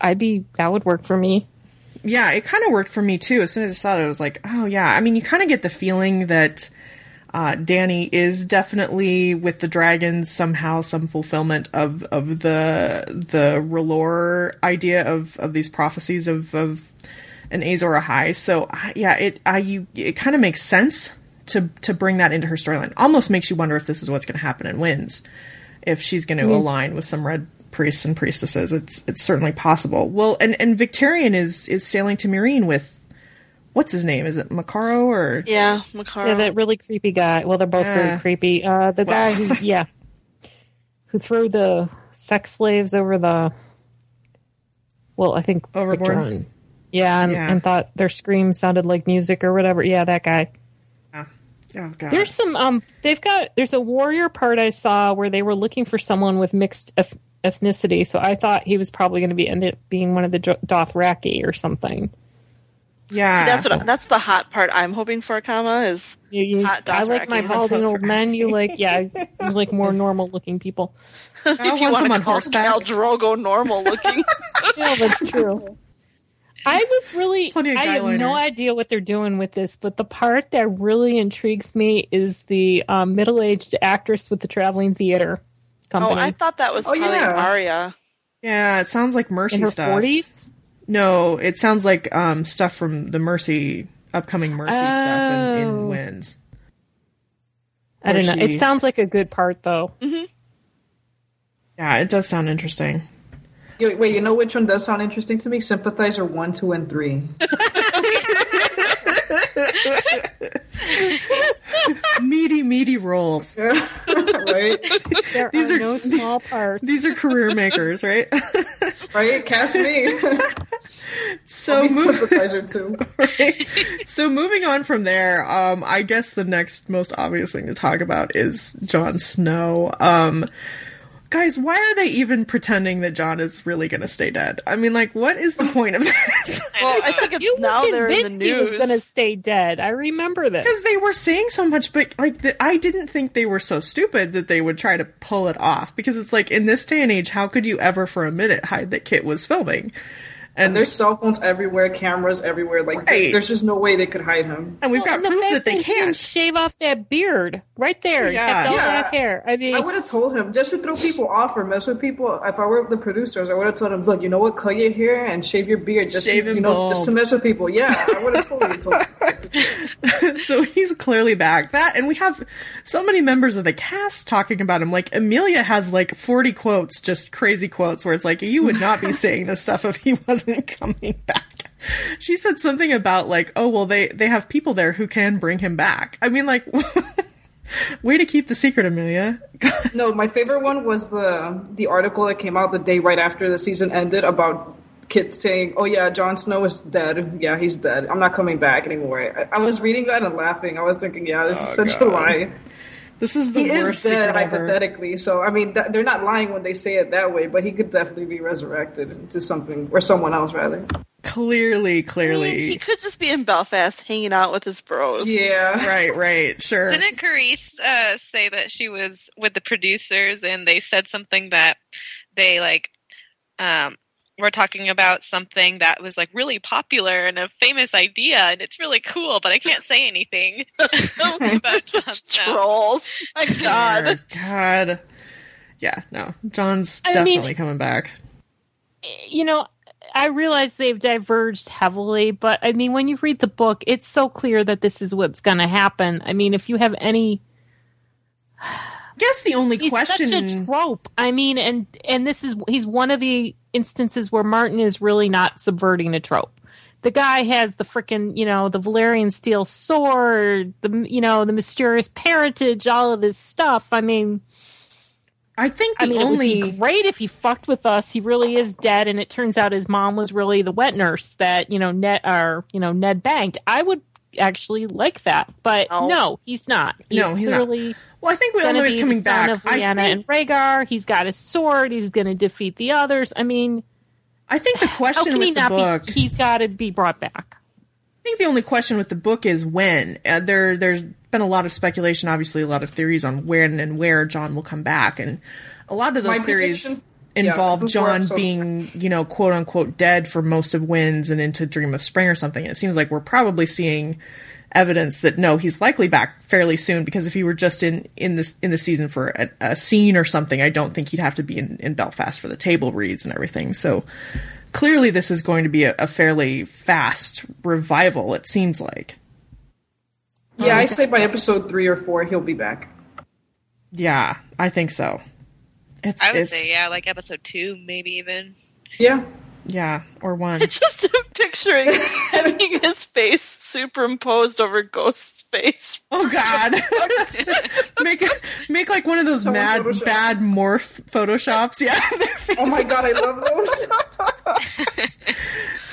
I'd be that would work for me. yeah, it kind of worked for me too. As soon as I saw it, I was like, oh yeah. I mean, you kind of get the feeling that uh, Dany is definitely with the dragons somehow some fulfillment of of the the R'hllor idea of of these prophecies of of an Azor Ahai. So yeah, it I you it kind of makes sense to to bring that into her storyline. Almost makes you wonder if this is what's going to happen in Wins, if she's going to align with some red priests and priestesses. It's it's certainly possible. Well, and and Victarion is is sailing to Meereen with what's his name? Is it Moqorro or Yeah, Moqorro? Yeah, that really creepy guy. Well, they're both Yeah. very creepy. Uh, the guy who, (laughs) yeah, who threw the sex slaves over the. Well, I think Overboard? Victor on- Yeah, and, Yeah. and thought their scream sounded like music or whatever. Yeah, that guy. Oh god. There's some um they've got there's a warrior part I saw where they were looking for someone with mixed eth- ethnicity. So I thought he was probably going to be end up being one of the Jo- Dothraki or something. yeah. That's what. That's the hot part. I'm hoping for, comma is You, you, Hot I like my balding old men. You like yeah, you like more normal looking people. (laughs) I if you want want some to on call horseback. Khal Drogo normal looking. (laughs) Yeah, that's true. (laughs) I was really I have no idea what they're doing with this, but the part that really intrigues me is the um, middle-aged actress with the traveling theater oh, company I thought that was Oh, probably yeah. Arya. Yeah, it sounds like Mercy in her stuff. forties. No, it sounds like um, stuff from the Mercy upcoming Mercy stuff in, in Oh. Winds. I don't Or know. It sounds like a good part though. Yeah, it does sound interesting. You- Wait, you know which one does sound interesting to me? Sympathizer one, two, and three. (laughs) meaty, meaty roles. (laughs) right? There These are, are- no small parts. These are career (laughs) makers, right? Right? Cast me. so I'll move, sympathizer too. right? So moving on from there, um, I guess the next most obvious thing to talk about is Jon Snow. Um, guys, why are they even pretending that Jon is really going to stay dead? I mean, like, what is the point of this? (laughs) Well, I think it's you now they're in the convinced he was news. going to stay dead. I remember this. Because they were saying so much, but like the, I didn't think they were so stupid that they would try to pull it off. Because it's like in this day and age, how could you ever for a minute hide that Kit was filming? And There's cell phones everywhere, cameras everywhere. Like, Right. there's just no way they could hide him. and we've Well, got and the proof fact that they he didn't can't. shave off that beard right there. Yeah. kept all Yeah. that hair. I mean, I would have told him just to throw people off or mess with people. If I were the producers, I would have told him, "Look, you know what? Cut your hair and shave your beard, just Shave to, you know, bald. just to mess with people." Yeah, I would have totally told. Him. (laughs) (laughs) so he's clearly back. That and we have so many members of the cast talking about him. Like Emilia has like forty quotes, just crazy quotes, where it's like you would not be (laughs) saying this stuff if he wasn't (laughs) coming back. She said something about like, oh well, they they have people there who can bring him back. I mean, like, (laughs) way to keep the secret, Emilia. (laughs) No, my favorite one was the the article that came out the day right after the season ended about Kit saying, "Oh yeah, Jon Snow is dead. Yeah, he's dead. I'm not coming back anymore." I, I was reading that and laughing. I was thinking, "Yeah, this is Oh, such God. a lie." This is the He worst is dead secret ever. hypothetically, so I mean, th- they're not lying when they say it that way. But he could definitely be resurrected into something or someone else, rather. Clearly, I mean, clearly. he could just be in Belfast hanging out with his bros. Yeah, (laughs) Right, right, sure. Didn't Carice uh, say that she was with the producers and they said something that they like um, were talking about something that was like really popular and a famous idea and it's really cool, but I can't say anything (laughs) (laughs) about Jon Trolls. My (laughs) God. Sure. God. Yeah, no. Jon's I mean- definitely coming back. you know, I realize they've diverged heavily, but I mean, when you read the book, it's so clear that this is what's going to happen. I mean, if you have any, I guess the only he's question such a trope. I mean, and and this is he's one of the instances where Martin is really not subverting a trope. The guy has the freaking, you know, the Valyrian steel sword, the you know, the mysterious parentage, all of this stuff. I mean, I think the I mean, only it would be great if he fucked with us. He really is dead, and it turns out his mom was really the wet nurse that you know Ned or you know Ned banged. I would actually like that, but No. no, he's not. He's, No, he's not. clearly well, I think we all going know to he's be coming the son back. of I Lyanna think, and Rhaegar. He's got his sword. He's going to defeat the others. I mean, I think the (sighs) how question can he with the not book, be? He's got to be brought back. I think the only question with the book is when. Uh, there, there's been a lot of speculation, obviously, a lot of theories on when and where Jon will come back, and a lot of those My theories prediction- yeah, involve before Jon episode- being, you know, quote unquote dead for most of Winds and into Dream of Spring or something. It seems like we're probably seeing evidence that no, he's likely back fairly soon because if he were just in in this in the season for a, a scene or something, I don't think he'd have to be in, in Belfast for the table reads and everything. So clearly, this is going to be a, a fairly fast revival. It seems like. yeah. I say by episode three or four, he'll be back. Yeah, I think so. It's, I would it's say, yeah, like episode two, maybe even. Yeah, yeah, or one. It's (laughs) just picturing (laughs) having his face superimposed over Ghost's face. Oh God! (laughs) make make like one of those Someone mad Photoshop. bad morph photoshops. Yeah. Oh my god, I love those.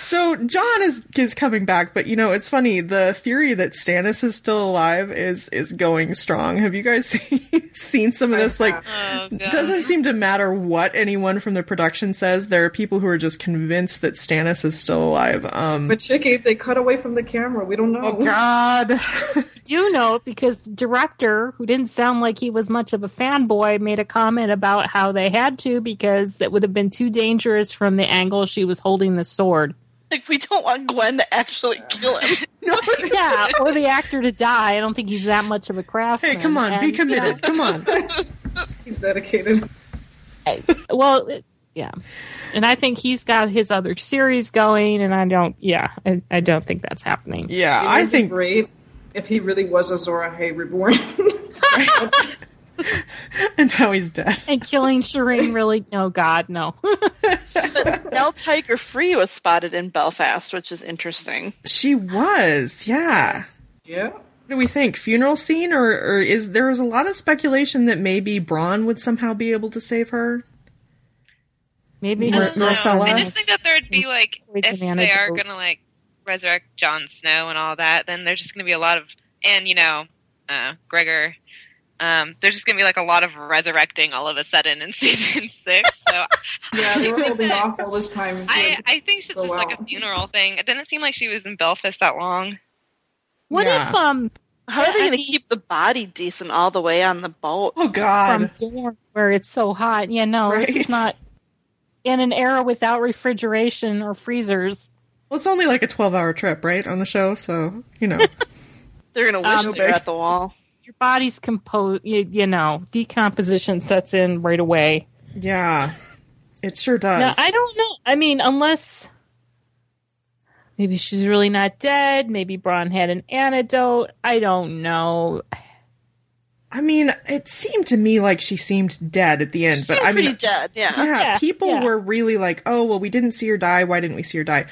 So So Jon is is coming back, but you know it's funny. The theory that Stannis is still alive is is going strong. Have you guys seen, (laughs) seen some of this? Like, Oh, doesn't seem to matter what anyone from the production says. There are people who are just convinced that Stannis is still alive. Um, But Chicky, they cut away from the camera. We don't know. oh (laughs) God, do know because the director, who didn't sound like he was much of a fanboy, made a comment about how they had to because that would have been too dangerous from the angle she was holding the sword. Like we don't want Gwen to actually kill him. (laughs) Yeah, or the actor to die. I don't think he's that much of a craftsman. hey, come on, be And, you committed. Come on. (laughs) He's dedicated. well, it- yeah, and I think he's got his other series going, and I don't. Yeah, I, I don't think that's happening. Yeah, It I think great if he really was Azor Ahai reborn. (laughs) (laughs) and now he's dead. And killing Shireen really? No, God, no. Nell Tiger Free was spotted in Belfast, which is interesting. She was, yeah. yeah. What do we think? Funeral scene, or, or is there was a lot of speculation that maybe Bronn would somehow be able to save her? Maybe Mar- his I don't. Myrcella? I just think that there'd be like if they are gonna like resurrect Jon Snow and all that, then there's just gonna be a lot of and you know, uh, Gregor. Um, there's just gonna be like a lot of resurrecting all of a sudden in (laughs) season six. So Yeah, they were holding off all this time. so- I, I think it's Go just like a funeral thing. It didn't seem like she was in Belfast that long. What Yeah. if um How are they going to keep the body decent all the way on the boat? Oh God! from Dorne where it's so hot? Yeah, no, this Right. is not in an era without refrigeration or freezers. Well, it's only like a twelve-hour trip, right, on the show, so you know. (laughs) They're going to wish Um, they were at the wall. Your body's compose, you, you know, decomposition sets in right away. yeah, it sure does. No, I don't know. I mean, unless maybe she's really not dead. Maybe Bronn had an antidote. I don't know. I mean, it seemed to me like she seemed dead at the end, She's but I pretty mean, dead, yeah. yeah, Yeah, people yeah. were really like, "Oh, well, we didn't see her die. Why didn't we see her die?"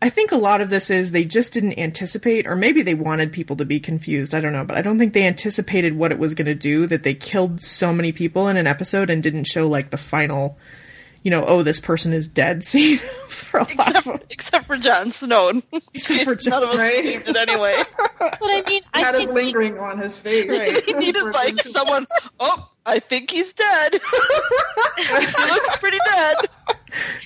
I think a lot of this is they just didn't anticipate, or maybe they wanted people to be confused. I don't know, but I don't think they anticipated what it was going to do. That they killed so many people in an episode and didn't show like the final, you know, oh, this person is dead (laughs) scene for a lot of Except, them. except for Jon Snow. Except for (laughs) None of us Right. believed it anyway. (laughs) But I mean, He had I us think we- lingering on his face. he needed like someone. Oh, I think he's dead. he looks pretty dead.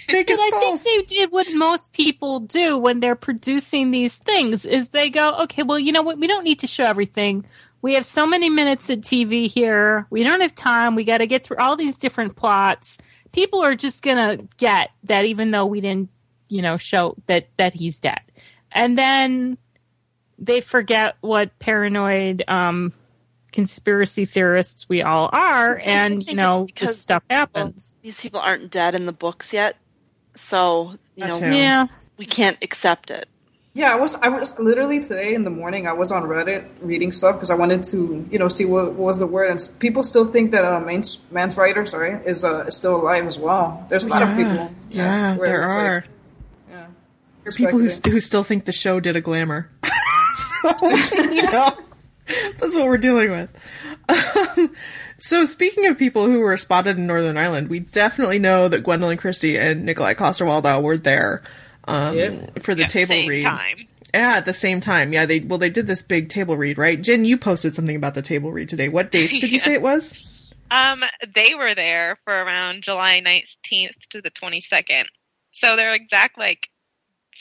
Take his But I pulse. think they did what most people do when they're producing these things is they go, okay, well, you know what? We don't need to show everything. We have so many minutes of TV here. We don't have time. We got to get through all these different plots. People are just going to get that even though we didn't, you know, show that that he's dead. And then they forget what paranoid um conspiracy theorists we all are and you know because this stuff Well, happens. these people aren't dead in the books yet, so you know That. Yeah. we can't accept it. Yeah, I was. I was literally today in the morning. I was on Reddit reading stuff because I wanted to, you know, see what, what was the word. And people still think that uh, Mance, Mance Rayder, sorry, is uh, is still alive as well. There's a lot of people. Yeah, where there it's like- are. yeah. There are people who, who still think the show did a glamour. (laughs) so, (laughs) you know, that's what we're dealing with. Um, so, speaking of people who were spotted in Northern Ireland, we definitely know that Gwendoline Christie and Nikolaj Coster-Waldau were there um, Yep. for the At table same read. time. Yeah, at the same time. Yeah, they well they did this big table read, right? Jen, you posted something about the table read today. What dates did you (laughs) say it was? Um, they were there for around July nineteenth to the twenty second. So their exact like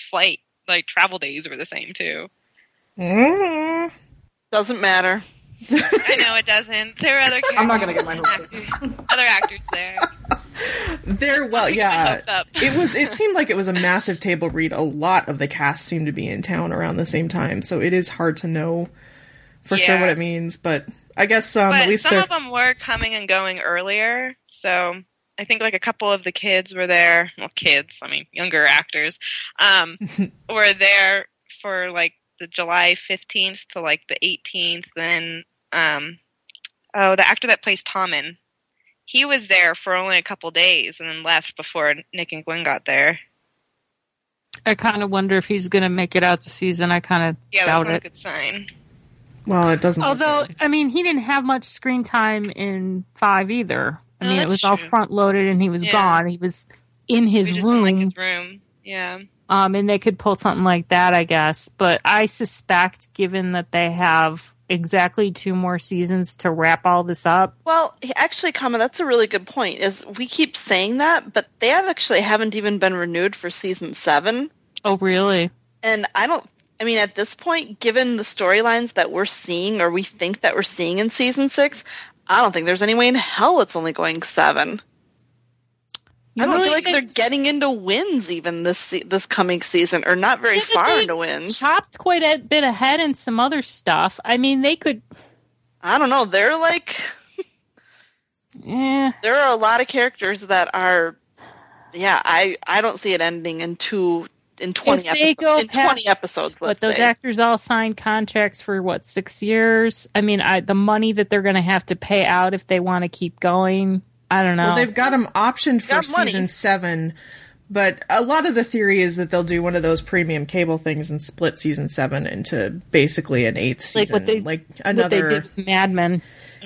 flight, like travel days were the same too. Mm. Doesn't matter. I know it doesn't. There were other. (laughs) I'm not gonna get my characters hopes and actors, other actors there. (laughs) There, well, yeah. it was. It seemed like it was a massive table read. A lot of the cast seemed to be in town around the same time, so it is hard to know for sure what it means. But I guess um, but at least some they're of them were coming and going earlier. So I think like a couple of the kids were there. Well, kids, I mean younger actors, um, (laughs) were there for like the July fifteenth to like the eighteenth. Then, um, oh, the actor that plays Tommen, he was there for only a couple days and then left before Nick and Gwen got there. I kind of wonder if he's going to make it out the season. I kind of Yeah, that's doubt not a it. good sign. well, it doesn't. Although. I mean, he didn't have much screen time in five either. I No, mean, it that's was all front loaded and he was Yeah. gone. He was in his we just didn't room. like his room. Yeah. Um, and they could pull something like that, I guess. But I suspect, given that they have exactly two more seasons to wrap all this up, Well, actually, Kama, that's a really good point. Is we keep saying that, but they have actually haven't even been renewed for season seven. oh really? And I don't. I mean, at this point, given the storylines that we're seeing, or we think that we're seeing in season six, I don't think there's any way in hell it's only going seven. You I don't really feel like they're getting into Winds even this this coming season, or not very Yeah, far into Winds. Chopped quite a bit ahead in some other stuff. I mean, they could. I don't know. They're like Eh, there are a lot of characters that are. Yeah, I I don't see it ending in two in twenty episodes. in twenty episodes, but those say. actors all signed contracts for what six years. I mean, I, the money that they're going to have to pay out if they want to keep going. I don't know. Well, they've got them optioned for Got money. season seven, but a lot of the theory is that they'll do one of those premium cable things and split season seven into basically an eighth season, like what they like what another, they did Mad Men.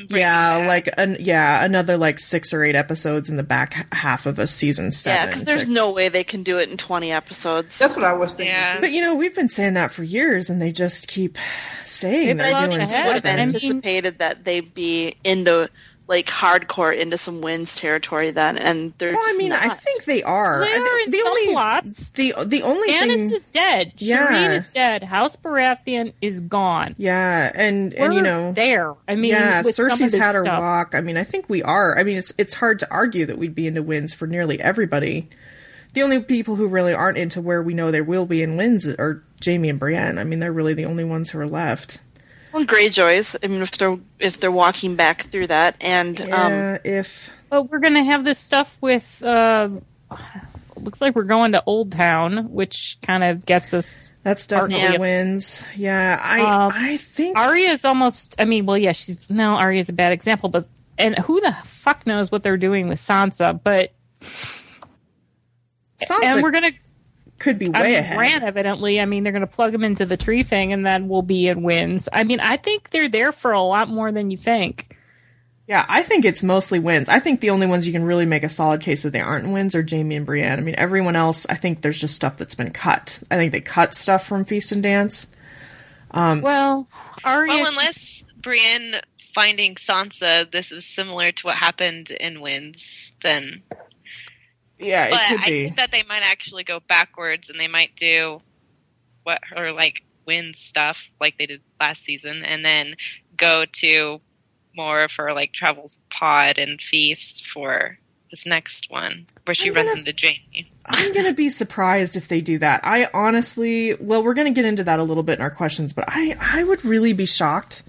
yeah, like an, yeah, another like six or eight episodes in the back half of a season seven. yeah, because there's to- no way they can do it in twenty episodes. That's what I was thinking. Yeah. but you know, we've been saying that for years, and they just keep saying They've they're doing ahead. would have I mean- seven. anticipated that they'd be into like hardcore into some Winds territory then, and they're Well, I just mean, I think they are. They are in the some only plots. the the only Stannis thing is dead. Yeah. Shireen is dead. House Baratheon is gone. Yeah, and and We're you know there. I mean, yeah, with some of Cersei's this had her stuff. walk. I mean, I think we are. I mean, it's it's hard to argue that we'd be into Winds for nearly everybody. The only people who really aren't into where we know they will be in Winds are Jaime and Brienne. I mean, they're really the only ones who are left. Well, Greyjoys. I mean, if they're if they're walking back through that, and um, if But we're gonna have this stuff with. Uh, looks like we're going to Old Town, which kind of gets us. that's definitely Yeah. Winds. Yeah, I Um, I think Arya's almost. I mean, well, yeah, she's no. Arya's a bad example, but and who the fuck knows what they're doing with Sansa? But Sansa and we're gonna. Could be way I mean, ahead. Bran evidently. I mean, they're gonna plug him into the tree thing, and then we'll be in Winds. I mean, I think they're there for a lot more than you think. Yeah, I think it's mostly Winds. I think the only ones you can really make a solid case that they aren't Winds are Jaime and Brienne. I mean, everyone else, I think there's just stuff that's been cut. I think they cut stuff from Feast and Dance. Um, well, Arya. Well, unless Brienne finding Sansa, this is similar to what happened in Winds, then. Yeah, But it could I be. think that they might actually go backwards and they might do what or like Winds stuff like they did last season, and then go to more of her like travels pod and feast for this next one where she I'm runs gonna- into Jaime. I'm going to be surprised if they do that. I honestly, well, we're going to get into that a little bit in our questions, but I, I would really be shocked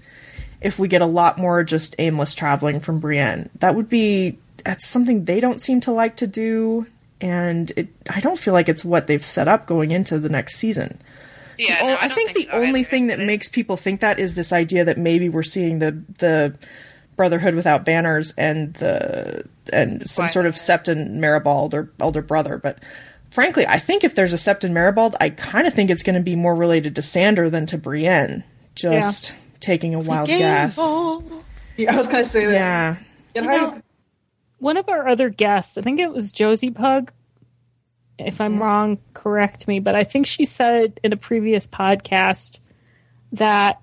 if we get a lot more just aimless traveling from Brienne. That would be, that's something they don't seem to like to do. And it, I don't feel like it's what they've set up going into the next season. Yeah, no, I, don't think, the so only either. thing that makes people think that is this idea that maybe we're seeing the the Brotherhood without banners and the and some Why? sort of Septon Maribald or elder brother. But frankly, I think if there's a Septon Maribald, I kind of think it's going to be more related to Sandor than to Brienne. Just taking a wild guess. Yeah, I was gonna say that. Yeah. You know- one of our other guests, I think it was Josie Pug. If I'm wrong, correct me, but I think she said in a previous podcast that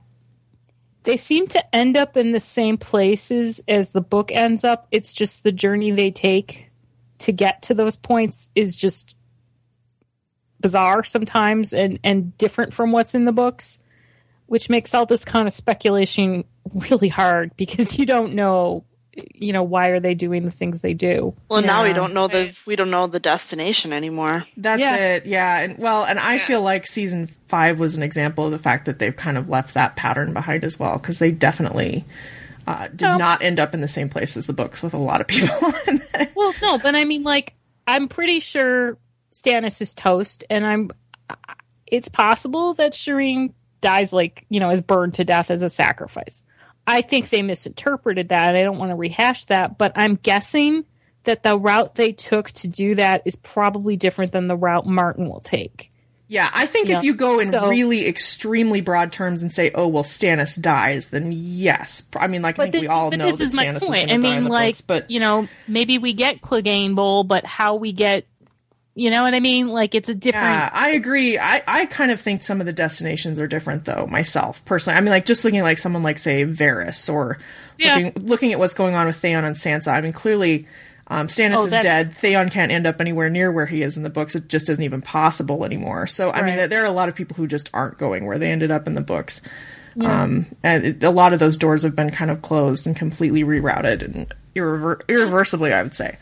they seem to end up in the same places as the book ends up. It's just the journey they take to get to those points is just bizarre sometimes and, and different from what's in the books, which makes all this kind of speculation (laughs) really hard because you don't know you know why are they doing the things they do Well, now we don't know the we don't know the destination anymore. That's Yeah. it. Yeah. And well, and I Yeah. feel like season five was an example of the fact that they've kind of left that pattern behind as well, because they definitely uh, did Oh. not end up in the same place as the books with a lot of people. (laughs) well no but i mean like i'm pretty sure stannis is toast and i'm it's possible that shireen dies like you know is burned to death as a sacrifice i think they misinterpreted that i don't want to rehash that but i'm guessing that the route they took to do that is probably different than the route martin will take yeah, I think if you go in So- really extremely broad terms and say, "Oh, well, Stannis dies," then yes. I mean, like I think thi- we all know this that is my point. is I going to die in mean, like, books, but you know, maybe we get Clegane Bowl, but how we get You know what I mean? Like it's a different. Yeah, I agree. I, I kind of think some of the destinations are different though, myself, personally. I mean, like, just looking at, like someone like, say, Varys, or Yeah. looking, looking at what's going on with Theon and Sansa. I mean, clearly, um, Stannis Oh, is dead. Theon can't end up anywhere near where he is in the books. It just isn't even possible anymore. So, I mean, Right. there, there are a lot of people who just aren't going where they ended up in the books. Um, and it, a lot of those doors have been kind of closed and completely rerouted and irrever- irreversibly, I would say.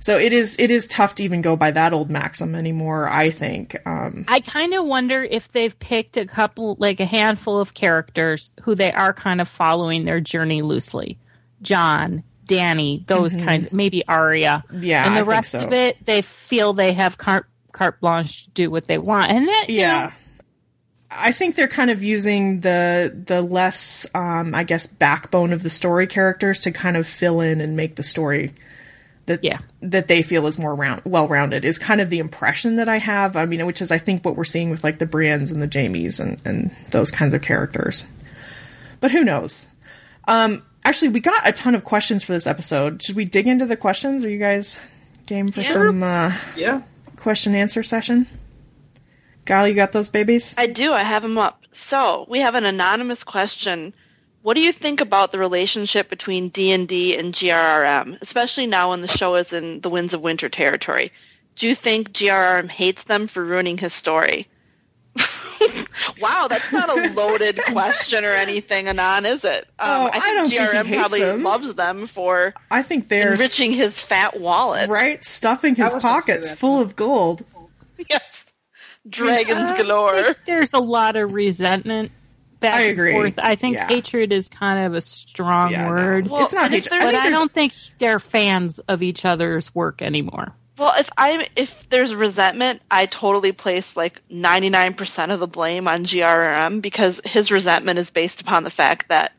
So it is it is tough to even go by that old maxim anymore. I think. Um, I kind of wonder if they've picked a couple, like a handful of characters who they are kind of following their journey loosely. Jon, Dany, those kinds, maybe Arya. Mm-hmm. Yeah, And I the think rest so. of it, they feel they have carte, carte blanche to do what they want. And that, you yeah know, i think they're kind of using the the less um i guess backbone of the story characters to kind of fill in and make the story that Yeah. that they feel is more round well rounded is kind of the impression that i have i mean which is i think what we're seeing with like the briens and the jamies and and those kinds of characters but who knows um actually we got a ton of questions for this episode should we dig into the questions are you guys game for some uh Yeah. question answer session gal you got those babies I do. I have them up. So we have an anonymous question. What do you think about the relationship between D and D and GRRM, especially now when the show is in the Winds of Winter territory? Do you think GRRM hates them for ruining his story? (laughs) wow, that's not a loaded (laughs) question or anything, Anon, is it? Um, Oh, I think I don't think he GRRM hates probably them. loves them for I think they're enriching his fat wallet. right, stuffing his I was gonna say pockets full too. of gold. (laughs) Yes, dragons I galore. think there's a lot of resentment back I and agree. forth. I think Yeah. hatred is kind of a strong Yeah, no. word. Well, it's not hatred. but I don't think they're fans of each other's work anymore. Well, if I'm if there's resentment, I totally place like 99% of the blame on GRRM because his resentment is based upon the fact that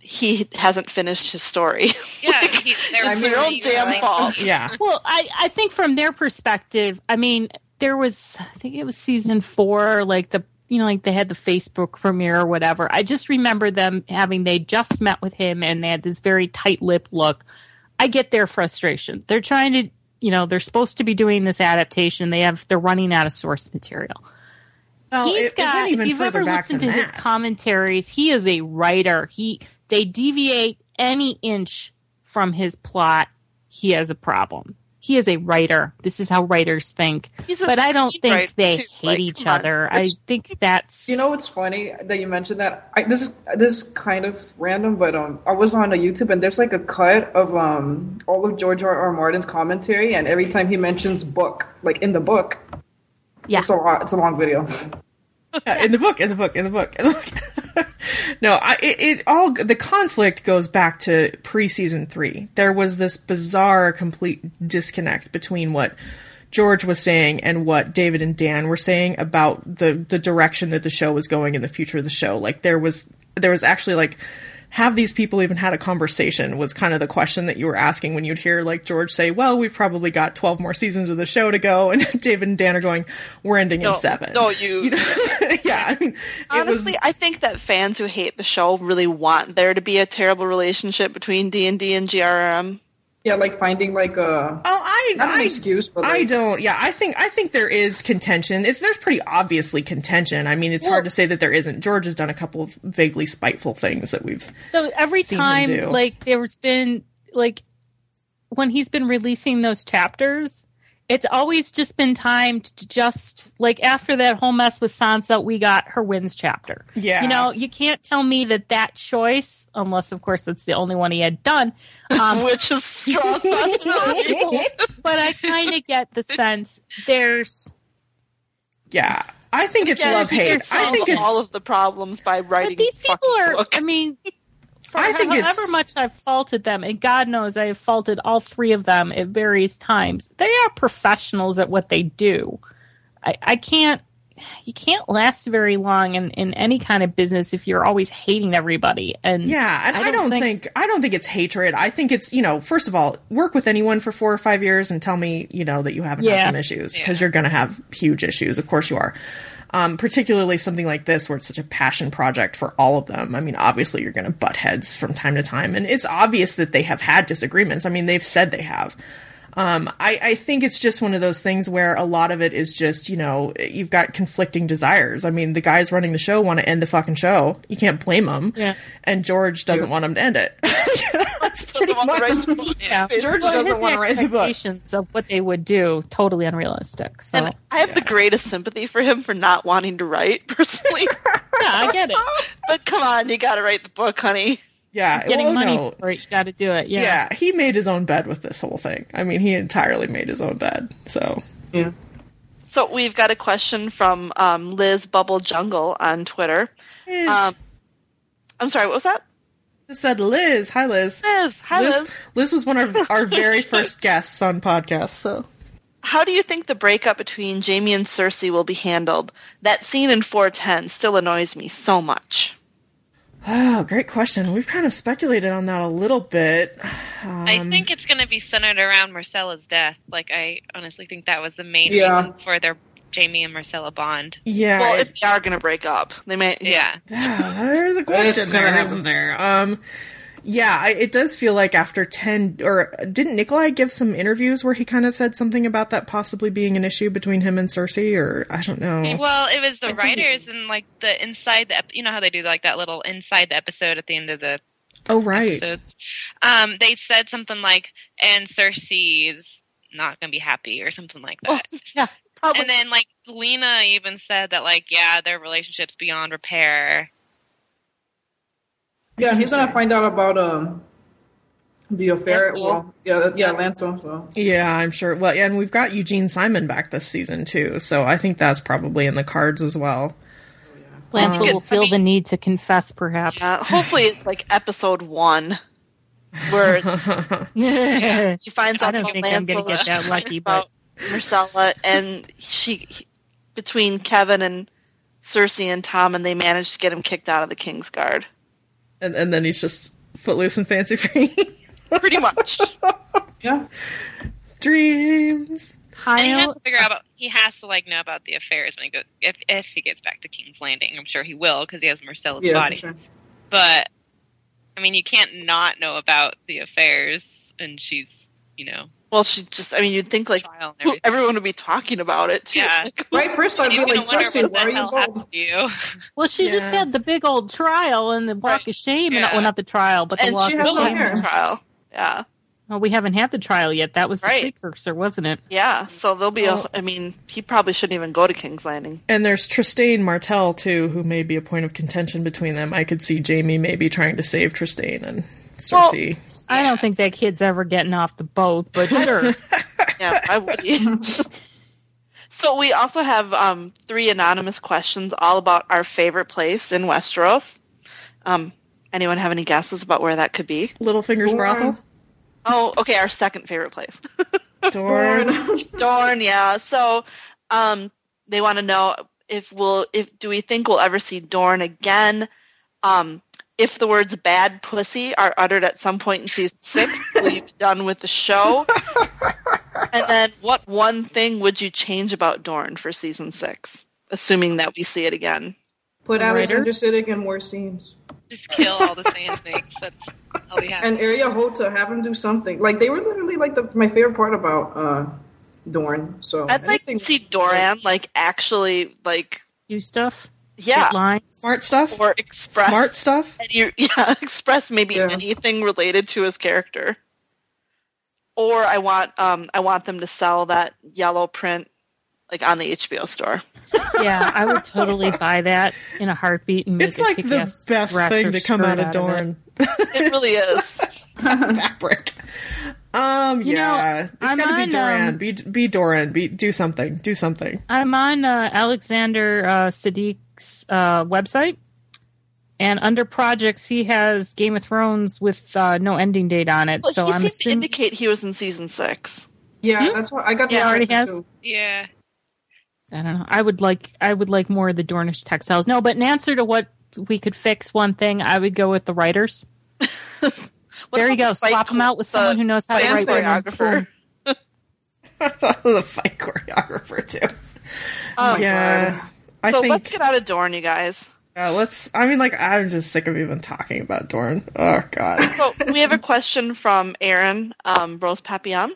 he hasn't finished his story. Yeah, (laughs) he, they're it's their own damn like- fault. (laughs) Yeah, Well, I, I think from their perspective, I mean, there was, I think it was season four, like the, you know, like they had the Facebook premiere or whatever. I just remember them having, they just met with him and they had this very tight lip look. I get their frustration. They're trying to, you know, they're supposed to be doing this adaptation. They have, they're running out of source material. well, He's it- it got, even if you've ever listened to than his commentaries, he is a writer. He, they deviate any inch from his plot. He has a problem. He is a writer. This is how writers think. He's a But I don't think screenwriter, they too. hate Like, each come on. other. I think that's You know what's funny that you mentioned that? I, this is this is kind of random, but um, I was on a YouTube and there's like a cut of um all of George R. R. Martin's commentary, and every time he mentions book, like in the book, yeah. it's a lot, it's a long video. Yeah, in the book, in the book, in the book. In the book. (laughs) no, I, it, it all the conflict goes back to pre-season three. There was this bizarre, complete disconnect between what George was saying and what David and Dan were saying about the the direction that the show was going in the future of the show. Like there was there was actually like have these people even had a conversation was kind of the question that you were asking when you'd hear like George say, "Well, we've probably got 12 more seasons of the show to go." (laughs) And David and Dan are going, "We're ending No, in 7." no, you- (laughs) know? (laughs) yeah, I mean, Honestly, was, I think that fans who hate the show really want there to be a terrible relationship between D&D and GRRM. Yeah, like finding like a Oh, I, not an I, excuse, but I don't. Yeah, I think I think there is contention. It's there's pretty obviously contention. I mean, it's hard to say that there isn't. George has done a couple of vaguely spiteful things that we've. So every seen him time, do. like there's been like when he's been releasing those chapters, it's always just been timed to just like after that whole mess with Sansa, we got her wins chapter. Yeah. you know, you can't tell me that that choice, unless of course that's the only one he had done. Um, (laughs) which is strong (laughs) possibility. but I kind of get the sense there's Yeah, I think it's Yeah, love hate. I think it's all of the problems by writing. But these people are. book. I mean, for I think however it's- much I've faulted them, and God knows I have faulted all three of them at various times. They are professionals at what they do. I, I can't. You can't last very long in, in any kind of business if you're always hating everybody. And Yeah, and I don't, think, I don't think it's hatred. I think it's you know, first of all, work with anyone for four or five years and tell me you know that you haven't Yeah. had some issues because Yeah. you're going to have huge issues. Of course you are. Um, particularly something like this where it's such a passion project for all of them. I mean, obviously you're going to butt heads from time to time, and it's obvious that they have had disagreements. I mean, they've said they have. Um, I, I think it's just one of those things where a lot of it is just, you know, you've got conflicting desires. I mean, the guys running the show want to end the fucking show. You can't blame them. Yeah. And George doesn't want him to end it. (laughs) That's pretty Doesn't want to much. write the book. Yeah. George Well, doesn't want to write the book. expectations of what they would do totally unrealistic. So And I have the greatest sympathy for him for not wanting to write (laughs) personally. (laughs) yeah, I get it. but come on, you got to write the book, honey. Yeah. Getting well, money no. for it, you got to do it. Yeah. Yeah. he made his own bed with this whole thing. I mean, he entirely made his own bed. So Yeah. So we've got a question from um, Liz Bubble Jungle on Twitter. Um, I'm sorry, what was that? This said Liz. Hi, Liz. Liz, hi Liz. Liz, Liz was one of (laughs) our very first (laughs) guests on podcast. So How do you think the breakup between Jaime and Cersei will be handled? That scene in 410 still annoys me so much. Oh, great question. We've kind of speculated on that a little bit. I Um, think it's going to be centered around Myrcella's death. Like, I honestly think that was the main Yeah. reason for their Jaime and Marcella bond. Yeah, Well, if they are going to break up, they may. Yeah. yeah, (sighs) there's a question It's gonna happen. there? Um, yeah, I, it does feel like after ten, or didn't Nikolaj give some interviews where he kind of said something about that possibly being an issue between him and Cersei, or I don't know. Well, it was the think- writers and like the inside the ep- you know how they do like that little inside the episode at the end of the Oh, right. episodes. Um, they said something like, "And Cersei's not going to be happy" or something like Well, that. (laughs) yeah, probably. and then like Lena even said that like, yeah, their relationship's beyond repair. Yeah, he's gonna find out about um the affair. Lancel. Well, yeah, yeah, Lancel. So Yeah, I'm sure. Well, yeah, and we've got Eugene Simon back this season too, so I think that's probably in the cards as well. Lancel Um, will feel the need to confess, perhaps. Yeah, hopefully it's like episode one, where it's- (laughs) he finds I out don't about think I'm gonna Lancel, get that lucky, but Myrcella, and she he- between Kevan and Cersei and Tom, and they managed to get him kicked out of the King's Guard. And and then he's just footloose and fancy free. Pretty much. (laughs) yeah, Dreams. And he has to figure out about he has to like know about the affairs when he goes if if he gets back to King's Landing. I'm sure he will because he has Myrcella's yeah, body. sure. But I mean, you can't not know about the affairs, and she's you know Well, she just, I mean, you'd think like who, everyone would be talking about it too. Yeah. (laughs) Like, Right, first I'd be like, wonder Cersei, why are you hell involved? you. (laughs) well, she just had the big old trial and the walk Right. of shame. Yeah. And, well, not the trial, but the and walk she of has will shame. the trial. Yeah. Well, we haven't had the trial yet. That was the Right. precursor, wasn't it? Yeah. So there'll be a, I mean, he probably shouldn't even go to King's Landing. And there's Trystane Martell too, who may be a point of contention between them. I could see Jaime maybe trying to save Trystane and Cersei. I don't think that kid's ever getting off the boat, but sure. (laughs) Yeah, I would. (laughs) so we also have um, three anonymous questions all about our favorite place in Westeros. Um, anyone have any guesses about where that could be? Littlefinger's Dorne. brothel. Oh, okay, our second favorite place. (laughs) Dorne. Dorne, yeah. So um, they want to know if we'll if do we think we'll ever see Dorne again? Um, if the words "bad pussy" are uttered at some point in season six, (laughs) will you be done with the show? (laughs) and then, what one thing would you change about Dorne for season six, assuming that we see it again? Put Alexander Writers? Siddig in more scenes. Just kill all the sand snakes. That's I'll be happy. And Areo Hotah, have him do something. Like they were literally like the my favorite part about uh Dorne. So I'd like to see Doran like actually like Do stuff. Yeah, lines. Smart stuff. or express Smart stuff. any, (laughs) yeah, express maybe Yeah. anything related to his character. Or I want um I want them to sell that yellow print like on the HBO store. (laughs) Yeah, I would totally buy that in a heartbeat and make It's a like the kick-ass best dress thing or to come skirt out of it. It really is. (laughs) Fabric. Um. You know, yeah. it's I'm gotta be on, Doran. um, be be Doran. Be do something. Do something. I'm on uh, Alexander uh, Siddig's uh, website, and under projects, he has Game of Thrones with uh, no ending date on it. Well, so he I'm seemed to assuming indicate he was in season six. Yeah, that's what I got. Yeah, the already has. too. yeah. I don't know. I would like I would like more of the Dornish textiles. No, but in answer to what we could fix one thing, I would go with the writers. (laughs) What there you go. the Swap them out with someone who knows how to write women. choreographer. (laughs) I thought of the fight choreographer too. Oh, yeah. I so think. let's get out of Dorne, you guys. yeah, let's. I mean, like, I'm just sick of even talking about Dorne. Oh God. So we have a question from Aaron um, Rose Papillon.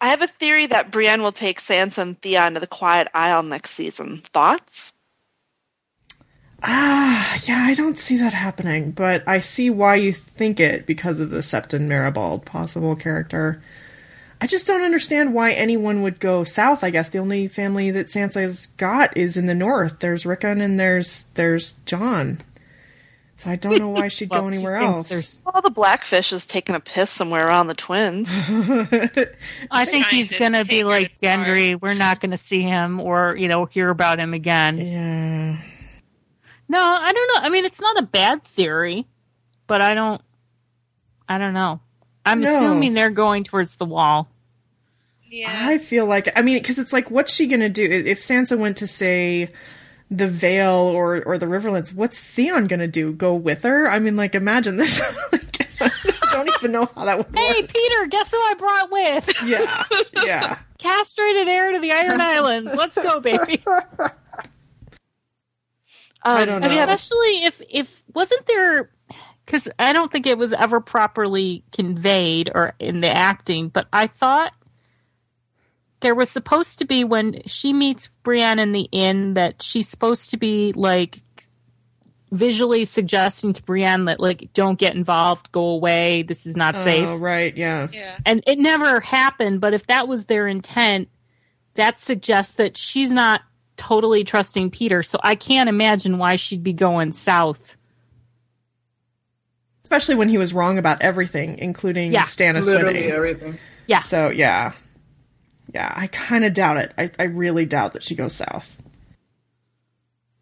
I have a theory that Brienne will take Sansa and Theon to the Quiet Isle next season. Thoughts? Ah, yeah, I don't see that happening, but I see why you think it because of the Septon Maribald possible character. I just don't understand why anyone would go south. I guess the only family that Sansa's got is in the north. There's Rickon and there's there's Jon. So I don't know why she'd (laughs) Well, go anywhere thinks else. there's- Well, the Blackfish is taking a piss somewhere around the twins. (laughs) (laughs) I think he's going to be like to Tar. Gendry. We're not going to see him or, you know, hear about him again. yeah. No, I don't know. I mean, it's not a bad theory, but I don't. I don't know. I'm No. assuming they're going towards the wall. Yeah. I feel like I mean because it's like what's she gonna do if Sansa went to say the Vale or or the Riverlands? What's Theon gonna do? Go with her? I mean, like imagine this. (laughs) like, I don't even know how that would Hey, work. Petyr, guess who I brought with? Yeah, yeah. (laughs) Castrated heir to the Iron Islands. Let's go, baby. (laughs) I Um, don't know. Especially if if wasn't there because I don't think it was ever properly conveyed or in the acting, but I thought there was supposed to be when she meets Brienne in the inn that she's supposed to be like visually suggesting to Brienne that like don't get involved, go away, this is not safe. Oh, right, yeah. yeah. And it never happened, but if that was their intent, that suggests that she's not totally trusting Petyr. So I can't imagine why she'd be going south. Especially when he was wrong about everything, including Yeah. Stannis Literally winning. everything. Yeah. So yeah, yeah. I kind of doubt it. I, I really doubt that she goes south.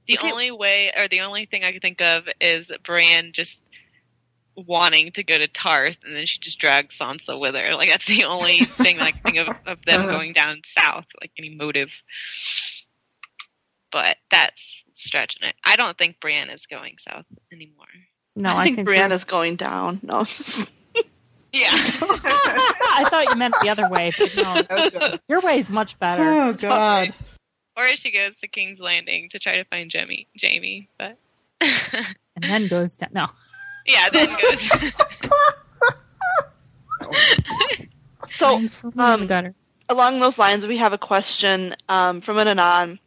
The Okay. only way, or the only thing I can think of, is Bran just wanting to go to Tarth, and then she just drags Sansa with her. Like that's the only (laughs) thing I can think of of them Uh-huh. going down south, like any motive. But that's stretching it. I don't think Bran is going south anymore. No, I, think, Brienne we're- is going down. No, Yeah, (laughs) I thought you meant the other way, but no, (laughs) That was good. your way is much better. Oh God. or she goes to King's Landing to try to find Jaime. Jaime, but (laughs) And then goes down. No. yeah, then goes. so um, along those lines, we have a question um, from an anon.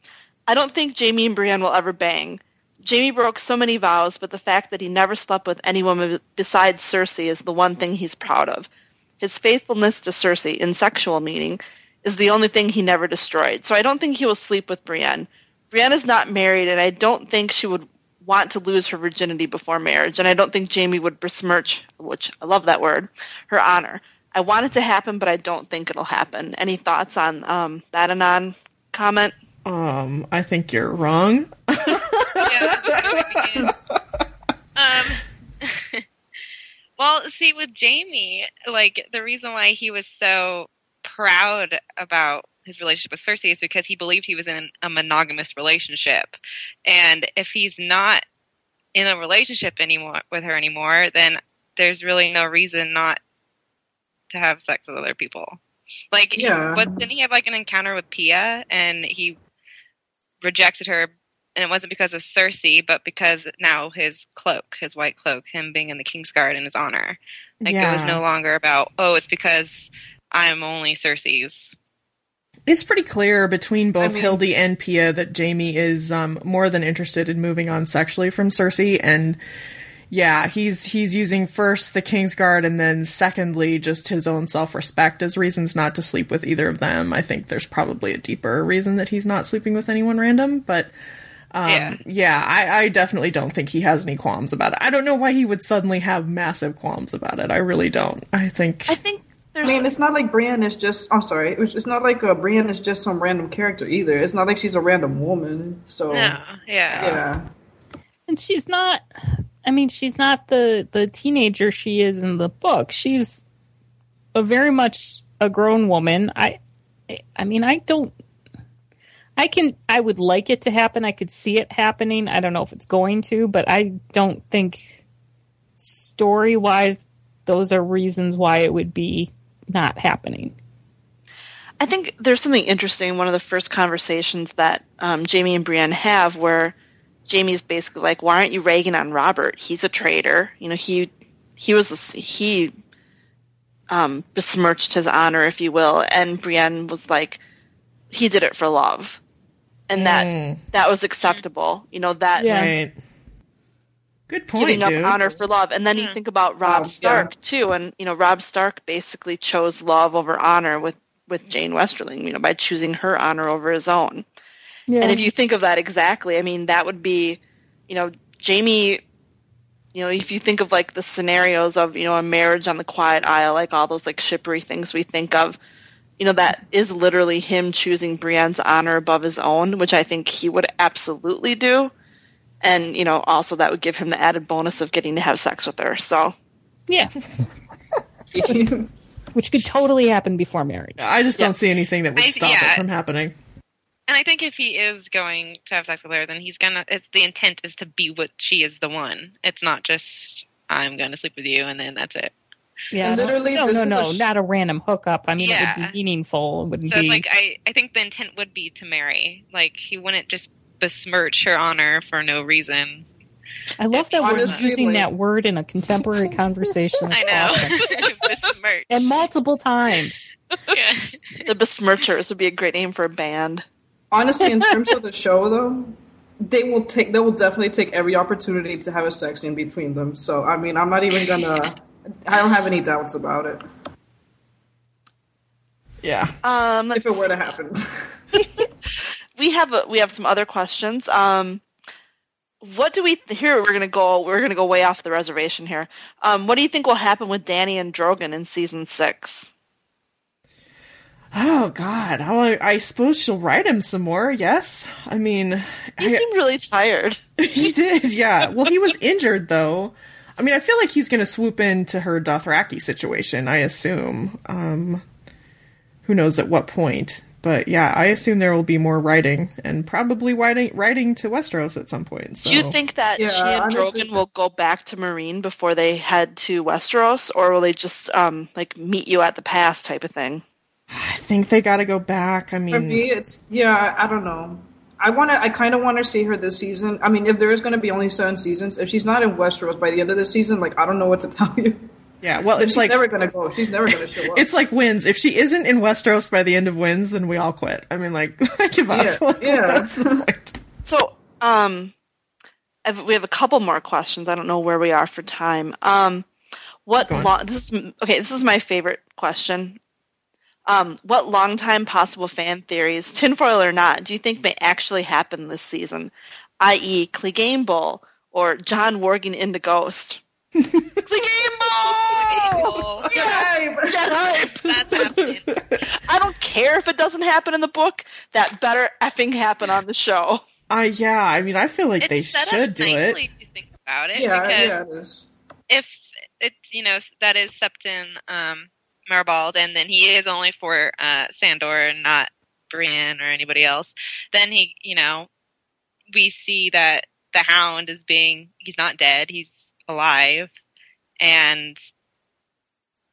I don't think Jaime and Brienne will ever bang. Jaime broke so many vows, but the fact that he never slept with any woman besides Cersei is the one thing he's proud of. His faithfulness to Cersei, in sexual meaning, is the only thing he never destroyed. So I don't think he will sleep with Brienne. Brienne is not married, and I don't think she would want to lose her virginity before marriage, and I don't think Jamie would besmirch, which I love that word, her honor. I want it to happen, but I don't think it'll happen. Any thoughts on um, that anon comment? Um, I think you're wrong. yeah, before we begin. Um, (laughs) well, see, with Jaime, like the reason why he was so proud about his relationship with Cersei is because he believed he was in a monogamous relationship, and if he's not in a relationship anymore with her anymore, then there's really no reason not to have sex with other people. Like, Yeah. was didn't he have like an encounter with Pia, and he rejected her and it wasn't because of Cersei, but because now his cloak, his white cloak, him being in the Kingsguard in his honor. Like it was no longer about, oh, it's because I'm only Cersei's. It's pretty clear between both I mean- Hildy and Pia that Jaime is um, more than interested in moving on sexually from Cersei, and yeah, he's he's using first the Kingsguard and then secondly just his own self respect as reasons not to sleep with either of them. I think there's probably a deeper reason that he's not sleeping with anyone random, but um, Yeah. yeah, I, I definitely don't think he has any qualms about it. I don't know why he would suddenly have massive qualms about it. I really don't. I think I think I there's. mean, it's not like Brienne is just. I'm sorry. It's it's not like uh, Brienne is just some random character either. It's not like she's a random woman. So No, yeah. yeah, And she's not I mean, she's not the the teenager she is in the book. She's a very much a grown woman. I I mean, I don't I can I would like it to happen. I could see it happening. I don't know if it's going to, but I don't think story-wise those are reasons why it would be not happening. I think there's something interesting in one of the first conversations that um, Jaime and Brienne have where Jaime's basically like, "Why aren't you ragging on Robert? He's a traitor. You know, he he was the, he um, besmirched his honor, if you will, and Brienne was like, he did it for love, and that Mm. that was acceptable. You know that Yeah. Right. Good point, giving up honor for love, and then you think about Robb Wow, Stark too, and you know Robb Stark basically chose love over honor with with Jeyne Westerling, you know, by choosing her honor over his own. Yeah. And if you think of that exactly, I mean, that would be, you know, Jaime, you know, if you think of like the scenarios of, you know, a marriage on the quiet isle, like all those like shippery things we think of, you know, that is literally him choosing Brienne's honor above his own, which I think he would absolutely do. And, you know, also that would give him the added bonus of getting to have sex with her. So, yeah, (laughs) (laughs) which could totally happen before marriage. I just don't Yes. see anything that would I- stop yeah. it from happening. And I think if he is going to have sex with her, then he's gonna. It, the intent is to be what she is the one. It's not just I'm going to sleep with you and then that's it. Yeah, Literally, no, this no, is no, a sh- not a random hookup. I mean, it would be meaningful. It wouldn't So be. it's like I, I think the intent would be to marry. Like he wouldn't just besmirch her honor for no reason. I love that we're using like- that word in a contemporary (laughs) conversation. I know. (laughs) besmirch. and multiple times. Yeah. the Besmirchers would be a great name for a band. Honestly, in terms of the show, though, they will take they will definitely take every opportunity to have a sex in between them. So I mean, I'm not even gonna. I don't have any doubts about it Yeah. Um, if it were to happen. (laughs) we have a, we have some other questions. Um, what do we here? We're gonna go. We're gonna go way off the reservation here. Um, what do you think will happen with Dany and Drogon in season six? Oh God. How I, I suppose she'll write him some more. Yes. I mean, He I- seemed really tired. (laughs) he did. Yeah. Well, he was injured though. I mean, I feel like he's going to swoop into her Dothraki situation. I assume. Um, who knows at what point? But yeah, I assume there will be more writing and probably writing writing to Westeros at some point. So. Do you think that Yeah, she and honestly- Drogon will go back to Meereen before they head to Westeros, or will they just um like meet you at the pass type of thing? I think they got to go back. I mean, For mean, me, it's yeah. I don't know. I want to. I kind of want to see her this season. I mean, if there is going to be only seven seasons, if she's not in Westeros by the end of the season, like I don't know what to (laughs) tell you. yeah. Well, it's she's like never going to go. She's never going to show (laughs) up. it's like Winds. If she isn't in Westeros by the end of Winds, then we all quit. I mean, like (laughs) I give up. Yeah, Like, yeah. That's the point. So, um, we have a couple more questions. I don't know where we are for time. Um, what long? This is okay. This is my favorite question. Um, what long-time possible fan theories, tinfoil or not, do you think may actually happen this season? I.e., Clegane Bowl or Jon warging in the Ghost? (laughs) Clegane Bowl! Cool. Yay! Get hype! That's happening. I don't care if it doesn't happen in the book. That better effing happen on the show. Uh, yeah. I mean, I feel like It's they set should up do it. if you think about it. Yeah, because yeah, it is. if it's you know that is Septon um, Meribald, and then he is only for uh, Sandor and not Brienne or anybody else, then he you know we see that the Hound is being he's not dead, he's alive, and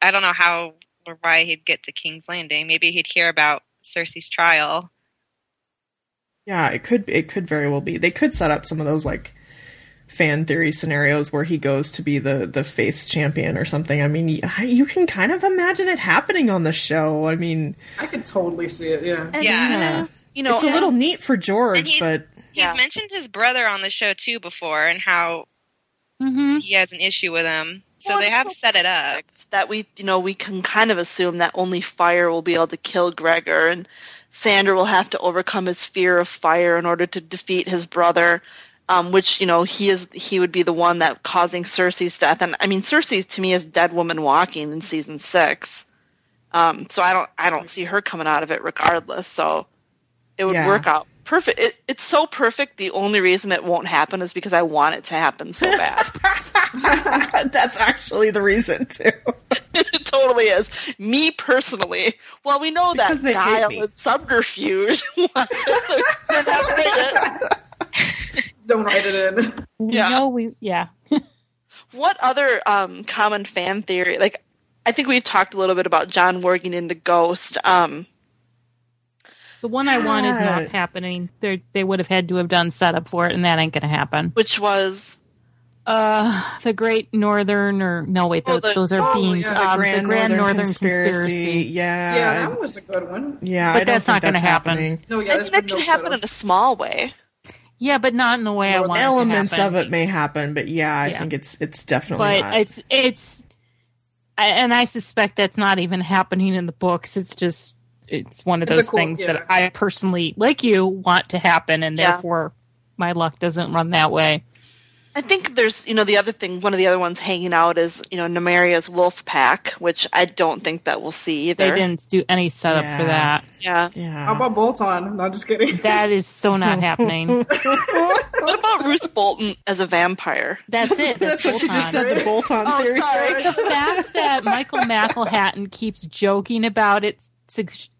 I don't know how or why he'd get to King's Landing. Maybe he'd hear about Cersei's trial. Yeah, it could. It could very well be. They could set up some of those like fan theory scenarios where he goes to be the the faith's champion or something. I mean, you can kind of imagine it happening on the show. I mean, I could totally see it. Yeah. And, Yeah. You know, it's a little neat for George, he's- but He's Yeah. mentioned his brother on the show too before, and how Mm-hmm. he has an issue with him. So Well, they have so set it up. that we you know we can kind of assume that only fire will be able to kill Gregor and Sandor will have to overcome his fear of fire in order to defeat his brother um, which you know he is he would be the one that causing Cersei's death and I mean Cersei to me is dead woman walking in season 6 um, so I don't I don't see her coming out of it regardless so it would Yeah. work out perfect it, it's so perfect the only reason it won't happen is because I want it to happen so bad (laughs) (laughs) that's actually the reason too. it totally is. Me personally, well, we know Because that guile and subterfuge. (laughs) wants it, so we're not doing it. Don't write it in. Yeah. No, we yeah. (laughs) what other um, common fan theory? Like, I think we talked a little bit about Jon working into Ghost. Um, The one I want is not happening. They they would have had to have done setup for it, and that ain't going to happen. which was Uh, the Great Northern, or no, wait, Oh, the- those are oh, beans. yeah, um, the Grand, Northern, Conspiracy. Yeah, yeah, that was a good one. yeah. But I that's not gonna happen. No, yeah, I there's think that been could no happen in a small way. Yeah, but not in the way I want. Elements it to Elements of it may happen, but yeah, I Yeah. think it's it's definitely but not. it's it's, and I suspect that's not even happening in the books. It's just it's one of It's those cool- things yeah. that I personally, like you, want to happen, and Yeah. therefore my luck doesn't run that way. I think there's, you know, the other thing, one of the other ones hanging out is, you know, Nymeria's wolf pack, which I don't think that we'll see either. They didn't do any setup for that. Yeah. yeah. How about Bolt on? No, just kidding. (laughs) That is so not (laughs) happening. What about Roose Bolton as a vampire? That's it. (laughs) That's what she just said. The bolt-on Oh, theory. sorry. the fact that Michael McElhatton keeps joking about it,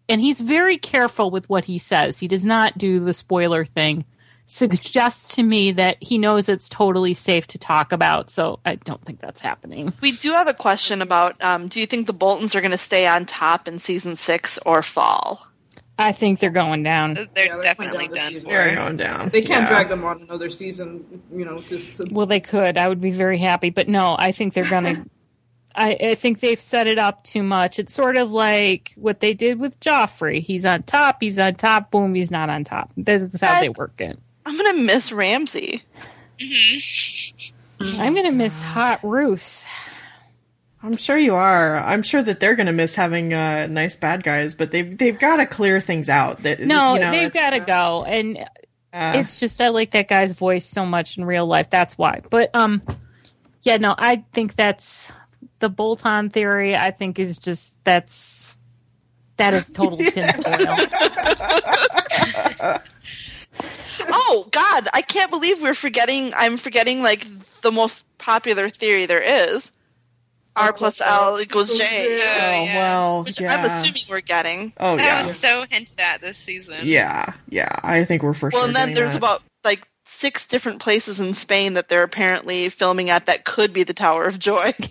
and he's very careful with what he says. He does not do the spoiler thing. Suggests to me that he knows it's totally safe to talk about. So I don't think that's happening. We do have a question about um, do you think the Boltons are going to stay on top in season six or fall? I think they're going down. They're Yeah, they're definitely going down done season. They're going down. They can't Yeah. drag them on another season, you know. Just to, Well, they could. I would be very happy, but no, I think they're gonna. (laughs) I, I think they've set it up too much. It's sort of like what they did with Joffrey. He's on top. He's on top. Boom. He's not on top. This is how they work it. I'm going to miss Ramsay. I'm gonna miss Hot Roose. I'm sure you are. I'm sure that they're going to miss having uh, nice bad guys, but they've they've got to clear things out. That No, you know, they've got to go, and uh, it's just I like that guy's voice so much in real life. That's why. But um, yeah, no, I think that's the bolt-on theory. I think is just that's that is total (laughs) tinfoil. (laughs) Oh God, I can't believe we're forgetting. I'm forgetting like the most popular theory there is. R plus L equals J, oh yeah. well, which yeah. I'm assuming we're getting. Oh That yeah, was so hinted at this season. yeah, yeah. I think we're for Well, sure. and then there's that. about like six different places in Spain that they're apparently filming at that could be the Tower of Joy. (laughs)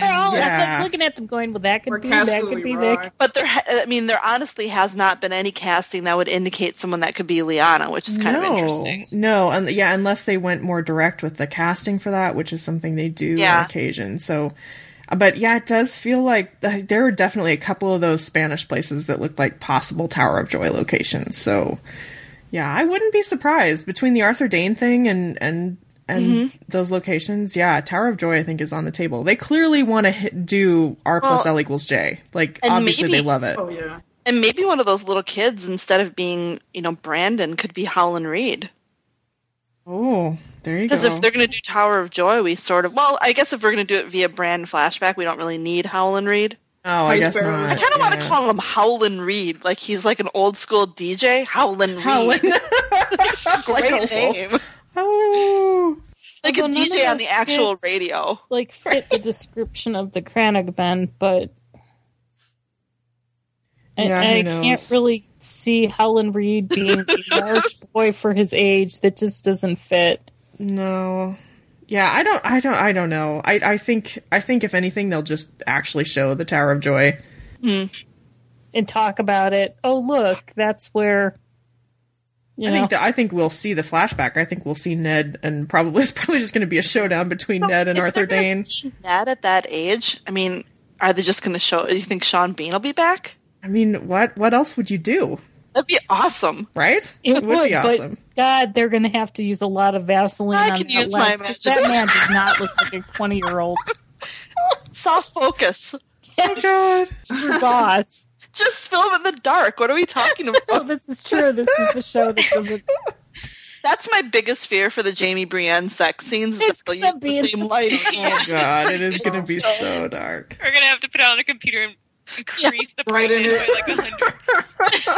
They're all Yeah. I'm looking at them going, well, that could Or be, that Castle could be Rock. Vic. But there, ha- I mean, there honestly has not been any casting that would indicate someone that could be Lyanna, which is kind no, of interesting. No, and yeah, unless they went more direct with the casting for that, which is something they do Yeah. on occasion. So, uh, but yeah, it does feel like there are definitely a couple of those Spanish places that looked like possible Tower of Joy locations. So, yeah, I wouldn't be surprised between the Arthur Dayne thing and and and Mm-hmm. those locations. Yeah, Tower of Joy I think is on the table. They clearly want to do R plus L equals J. Like obviously maybe- they love it. Oh yeah. And maybe one of those little kids, instead of being, you know, Brandon, could be Howland Reed. Oh, there you go. Because if they're going to do Tower of Joy, we sort of. Well, I guess if we're going to do it via brand flashback, we don't really need Howland Reed. Oh, I guess not. I kind of want to call him Howland Reed, like he's like an old school DJ. Howland Reed, Howland. (laughs) (laughs) great a wolf. name, Oh. like a Although none DJ of on the actual kids- radio. Like fit the description of the crannogmen, but I, Yeah, who I knows? can't really see Howland Reed being a (laughs) large boy for his age. That just doesn't fit. No. Yeah, I don't I don't I don't know. I I think I think if anything they'll just actually show the Tower of Joy. Hmm. And talk about it. Oh, look, that's where. You I know, think that I think we'll see the flashback. I think we'll see Ned and probably (laughs) it's probably just going to be a showdown between Ned and Arthur they're Dayne. see Ned at that age, I mean, are they just going to show? Do you think Sean Bean will be back? I mean, what what else would you do? That'd be awesome. Right? It would, be awesome. but God, they're going to have to use a lot of Vaseline I on can that use my lens, 'cause That man does not look like a twenty-year-old (laughs) Soft focus. oh god. boss. Just film in the dark. What are we talking (laughs) about? Oh, this is true. This is the show that doesn't. That's my biggest fear for the Jaime Brienne sex scenes. Is It's that they'll gonna be the same the- lighting. Oh god, it is (laughs) going to be so dark. We're gonna have to put it on a computer and (laughs) increase the Brighten brightness it. by like a hundred. (laughs)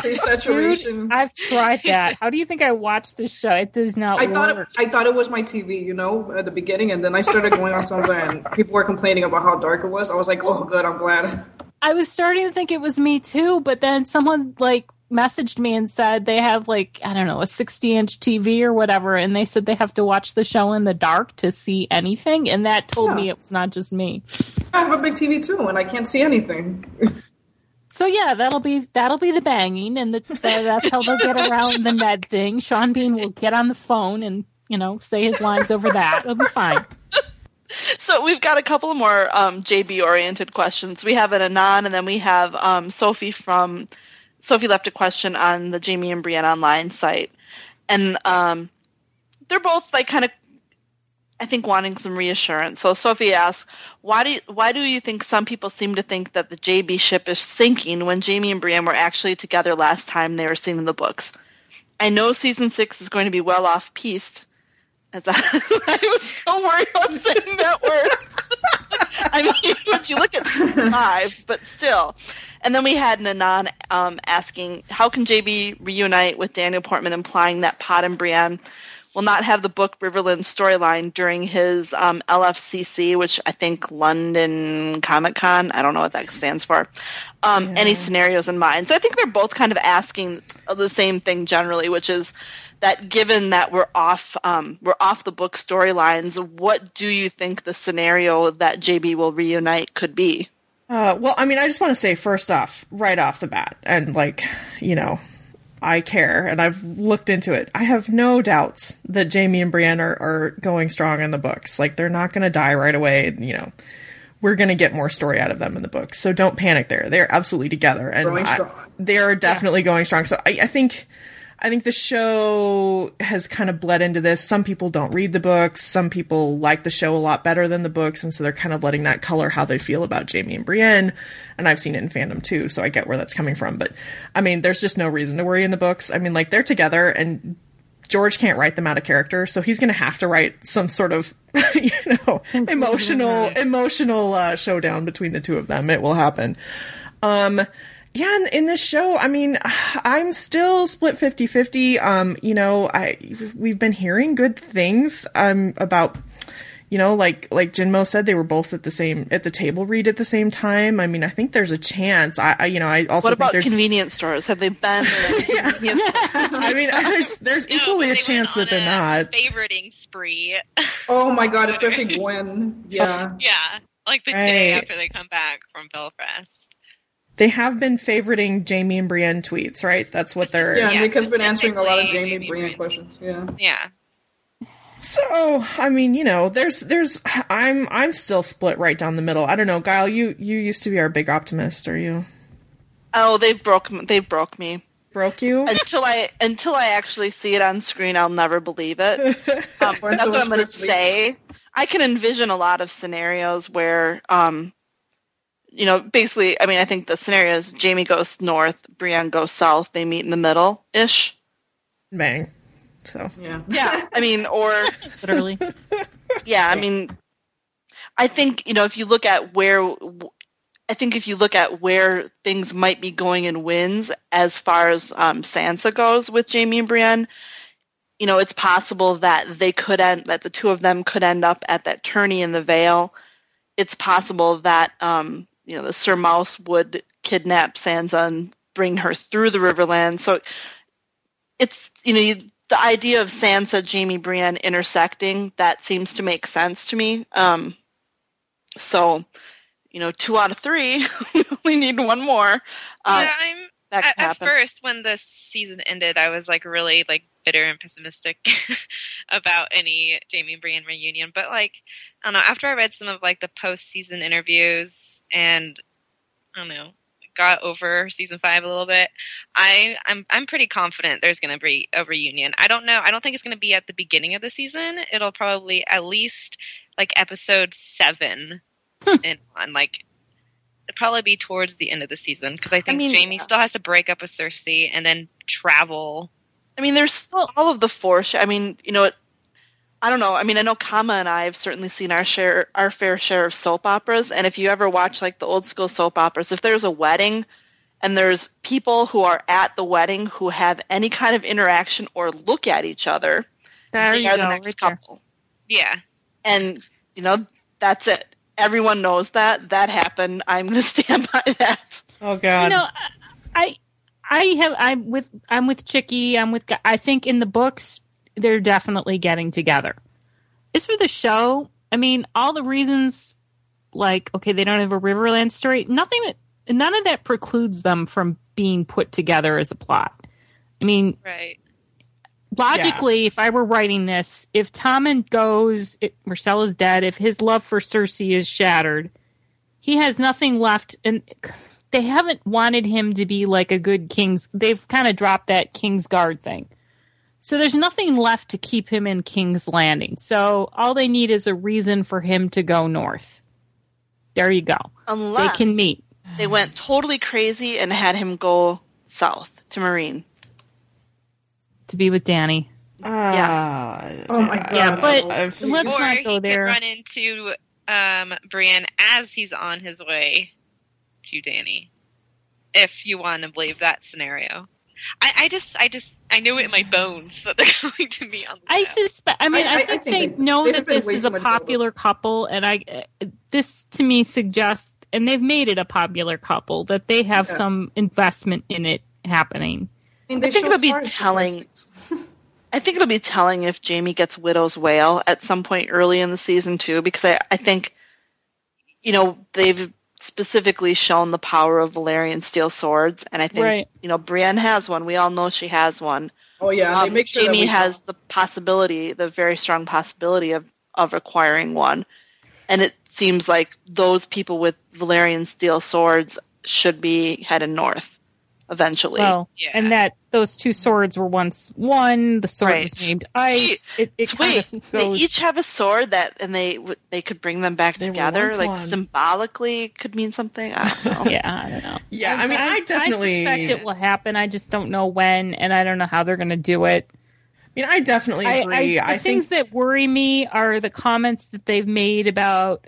Dude, I've tried (laughs) that. How do you think I watched this show? It does not I thought work. it, I thought it was my TV, you know, at the beginning, and then I started going on something, and people were complaining about how dark it was. I was like, oh, good, I'm glad. I was starting to think it was me too, but then someone like messaged me and said they have like I don't know a 60 inch TV or whatever, and they said they have to watch the show in the dark to see anything, and that told Yeah. me it was not just me. I have a big TV too, and I can't see anything. So yeah, that'll be that'll be the banging, and the, the, that's how they'll get around the Ned thing. Sean Bean will get on the phone and you know say his lines over that. It'll be fine. So we've got a couple more um, JB oriented questions. We have an Anon, and then we have um, Sophie from Sophie left a question on the Jaime and Brienne online site, and um, they're both like kind of, I think, wanting some reassurance. So Sophie asks, "Why do you, why do you think some people seem to think that the JB ship is sinking when Jaime and Brienne were actually together last time they were seen in the books? I know season six is going to be well off piste." As I, (laughs) I was so worried about saying that word. (laughs) I mean, you look at five, but still. And then we had Nanan um, asking, how can JB reunite with Daniel Portman, implying that Pod and Brienne will not have the book Riverland storyline during his um, LFCC, which I think London Comic Con, I don't know what that stands for, um, any scenarios in mind. So I think they're both kind of asking the same thing generally, which is that given that we're off um, we're off the book storylines, what do you think the scenario that JB will reunite could be? Uh, well, I mean, I just want to say first off, right off the bat, and like, you know, I care and I've looked into it. I have no doubts that Jaime and Brienne are, are going strong in the books. Like, they're not going to die right away. You know, we're going to get more story out of them in the books. So don't panic there. They're absolutely together and I- they're definitely going strong. So I, I think. I think the show has kind of bled into this. Some people don't read the books. Some people like the show a lot better than the books, and so they're kind of letting that color how they feel about Jaime and Brienne. And I've seen it in fandom too, so I get where that's coming from. But I mean, there's just no reason to worry in the books. I mean, like they're together, and George can't write them out of character, so he's going to have to write some sort of, (laughs) you know, emotional, emotional uh, showdown between the two of them. It will happen. Um, yeah, in, in this show, I mean, (sighs) I'm still split 50-50. Um, you know, I we've been hearing good things um about you know, like like Jinmo said, they were both at the same at the table read at the same time. I mean, I think there's a chance. I, I you know, I also What about there's. convenience stores? Have they been? in a? I mean, (laughs) there's there's No, equally a chance that they're a not. favoriting spree. (laughs) Oh my god, especially Gwen. (laughs) Yeah. yeah, like the day after they come back from Belfast. They have been favoriting Jaime and Brienne tweets, right? That's what they're. Yeah, Yeah, Nick has been answering a lot of Jaime Jaime Brienne Brienne. questions. Yeah. Yeah, So, I mean, you know, there's, there's, I'm, I'm still split right down the middle. I don't know, Guile. You, you used to be our big optimist. Are you oh, they've broke. They broke me. broke you? until I until I actually see it on screen, I'll never believe it. (laughs) Um, that's what I'm going to say. I can envision a lot of scenarios where, um, you know, basically, I mean, I think the scenario is Jaime goes north, Brienne goes south, they meet in the middle ish. Bang. So, Yeah. Yeah, I mean, or (laughs) literally. yeah, I mean, I think you know if you look at where, I think if you look at where things might be going in Winds as far as um, Sansa goes with Jaime and Brienne, you know, it's possible that they could end that the two of them could end up at that tourney in the Vale. It's possible that um, you know the Sir Mouse would kidnap Sansa and bring her through the Riverland. So it's you know you, the idea of Sansa, Jaime, Brienne intersecting that seems to make sense to me. Um, so you know, two out of three, (laughs) we only need one more. Uh, yeah. I'm at, at first when the season ended, I was like really like bitter and pessimistic (laughs) about any Jaime and Brienne reunion. But like, I don't know. After I read some of like the post season interviews and I don't know, got over season five a little bit, I I'm I'm pretty confident there's going to be a reunion. I don't know. I don't think it's going to be at the beginning of the season. It'll probably at least like episode seven and on like it'd probably be towards the end of the season because I think mean, Jaime yeah. still has to break up with Cersei and then travel. I mean, there's still all of the foresh. I mean, you know, it, I don't know. I mean, I know Kama and I have certainly seen our share, our fair share of soap operas. And if you ever watch like the old school soap operas, if there's a wedding and there's people who are at the wedding who have any kind of interaction or look at each other, There they you are go. the next right there. couple. Yeah, And you know, that's it. Everyone knows that that happened. I'm going (laughs) to stand by that. oh god. You know, I I have I'm with I'm with Chicky. I'm with. I think in the books they're definitely getting together. As for the show, I mean, all the reasons, like okay, they don't have a Riverland story. Nothing. that- None of that precludes them from being put together as a plot. I mean, right. Logically, if I were writing this, if Tommen goes, if Myrcella is dead, if his love for Cersei is shattered, he has nothing left. And they haven't wanted him to be like a good king's. They've kind of dropped that King's Guard thing. So there's nothing left to keep him in King's Landing. So all they need is a reason for him to go north. There you go. Unless They can meet. they went totally crazy and had him go south to Meereen. To be with Dany. Ah, Oh my God. Yeah, but I've- let's or not he go there. could run into um, Brienne as he's on his way to Dany. If you want to believe that scenario, I, I just, I just, I know it in my bones that they're (laughs) going to be on. The I suspect. I mean, I- I, I- I think, think they they- know they've that this is a much popular couple, and I. uh, This to me suggests, and they've made it a popular couple that they have Yeah. some investment in it happening. Mean, they I think it'll be telling- (laughs) I think it'll be telling if Jaime gets Widow's Wail at some point early in the season too, because I, I think, you know, they've specifically shown the power of Valyrian steel swords, and I think Right. you know Brienne has one. We all know she has one. Oh yeah, Um, make sure Jaime has the possibility, the very strong possibility of of acquiring one, and it seems like those people with Valyrian steel swords should be headed north eventually. Well, Yeah. and that those two swords were once one. The sword was named Ice. It, it kind Wait, of they each have a sword that, and they they could bring them back They together, like one. symbolically, could mean something. I don't know. (laughs) yeah, I don't know. Yeah, I mean, I definitely- I suspect it will happen. I just don't know when, and I don't know how they're going to do it. I mean, I definitely I, agree. I, the I, things think that worry me are the comments that they've made about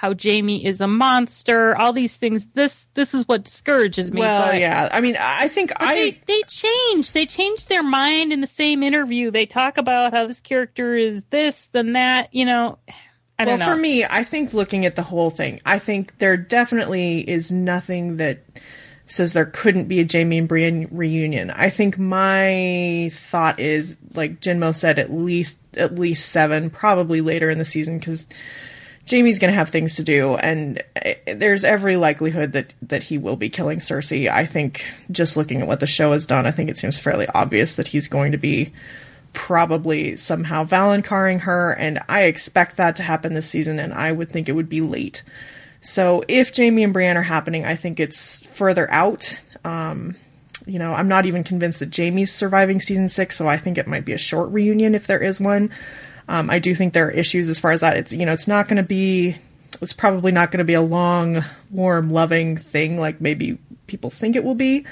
how Jaime is a monster. All these things. This this is what discourages me. well, but, yeah. I mean, I think I they they change. They change their mind in the same interview. They talk about how this character is this, then that. You know, I well, don't know. for me, I think looking at the whole thing, I think there definitely is nothing that says there couldn't be a Jaime and Brienne reunion. I think my thought is, like Jinmo said, at least at least seven, probably later in the season, because Jaime's going to have things to do, and eh, there's every likelihood that that he will be killing Cersei. I think just looking at what the show has done, I think it seems fairly obvious that he's going to be probably somehow valonqaring her, and I expect that to happen this season, and I would think it would be late. So if Jaime and Brienne are happening, I think it's further out. Um, you know, I'm not even convinced that Jaime's surviving season six, so I think it might be a short reunion if there is one. Um, I do think there are issues as far as that. It's you know, it's not going to be. It's probably not going to be a long, warm, loving thing like maybe people think it will be.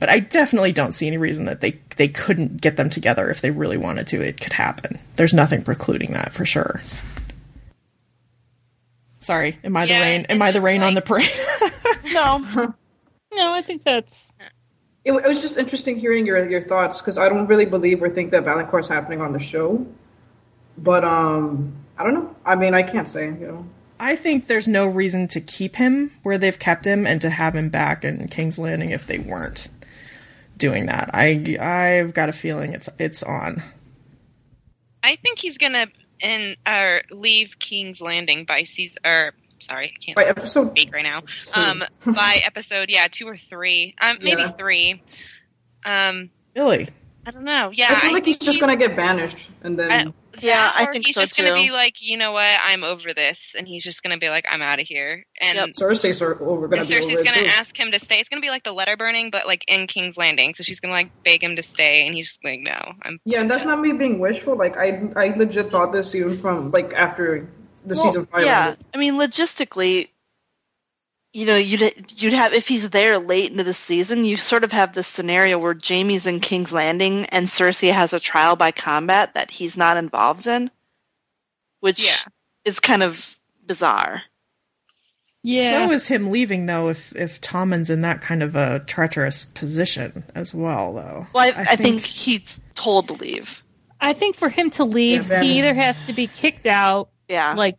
But I definitely don't see any reason that they they couldn't get them together if they really wanted to. It could happen. There's nothing precluding that for sure. Sorry, am I Yeah, the rain? Am I the just, rain on the parade? (laughs) No, no, I think that's It, it was just interesting hearing your your thoughts because I don't really believe or think that valonqar is happening on the show. But um, I don't know. I mean, I can't say. You know, I think there's no reason to keep him where they've kept him and to have him back in King's Landing if they weren't doing that. I I've got a feeling it's it's on. I think he's gonna in or leave King's Landing by season. Or sorry, I can't by episode speak right now. (laughs) Two. Um, by episode, yeah, two or three. Um, maybe Yeah. three. Um, Really? I don't know. Yeah, I feel like he's think just gonna get banished, and then I- Yeah, I or think he's so, just gonna be like, you know what, I'm over this, and he's just gonna be like, I'm out of here, and. Yep. Cersei's are over gonna And be Cersei's gonna ask him to stay. It's gonna be like the letter burning, but like in King's Landing. So she's gonna like beg him to stay, and he's just like, "No, I'm." Yeah, and that's not me being wishful. Like I, I legit thought this even from like after the Well, season five. Yeah, ended. I mean, logistically, you know, you'd you'd have if he's there late into the season, you sort of have this scenario where Jaime's in King's Landing and Cersei has a trial by combat that he's not involved in, which Yeah. is kind of bizarre. yeah. So is him leaving though if if Tommen's in that kind of a treacherous position as well though. Well, I, I, think, he's told to leave. I think for him to leave, Yeah, Ben- he either has to be kicked out, Yeah, like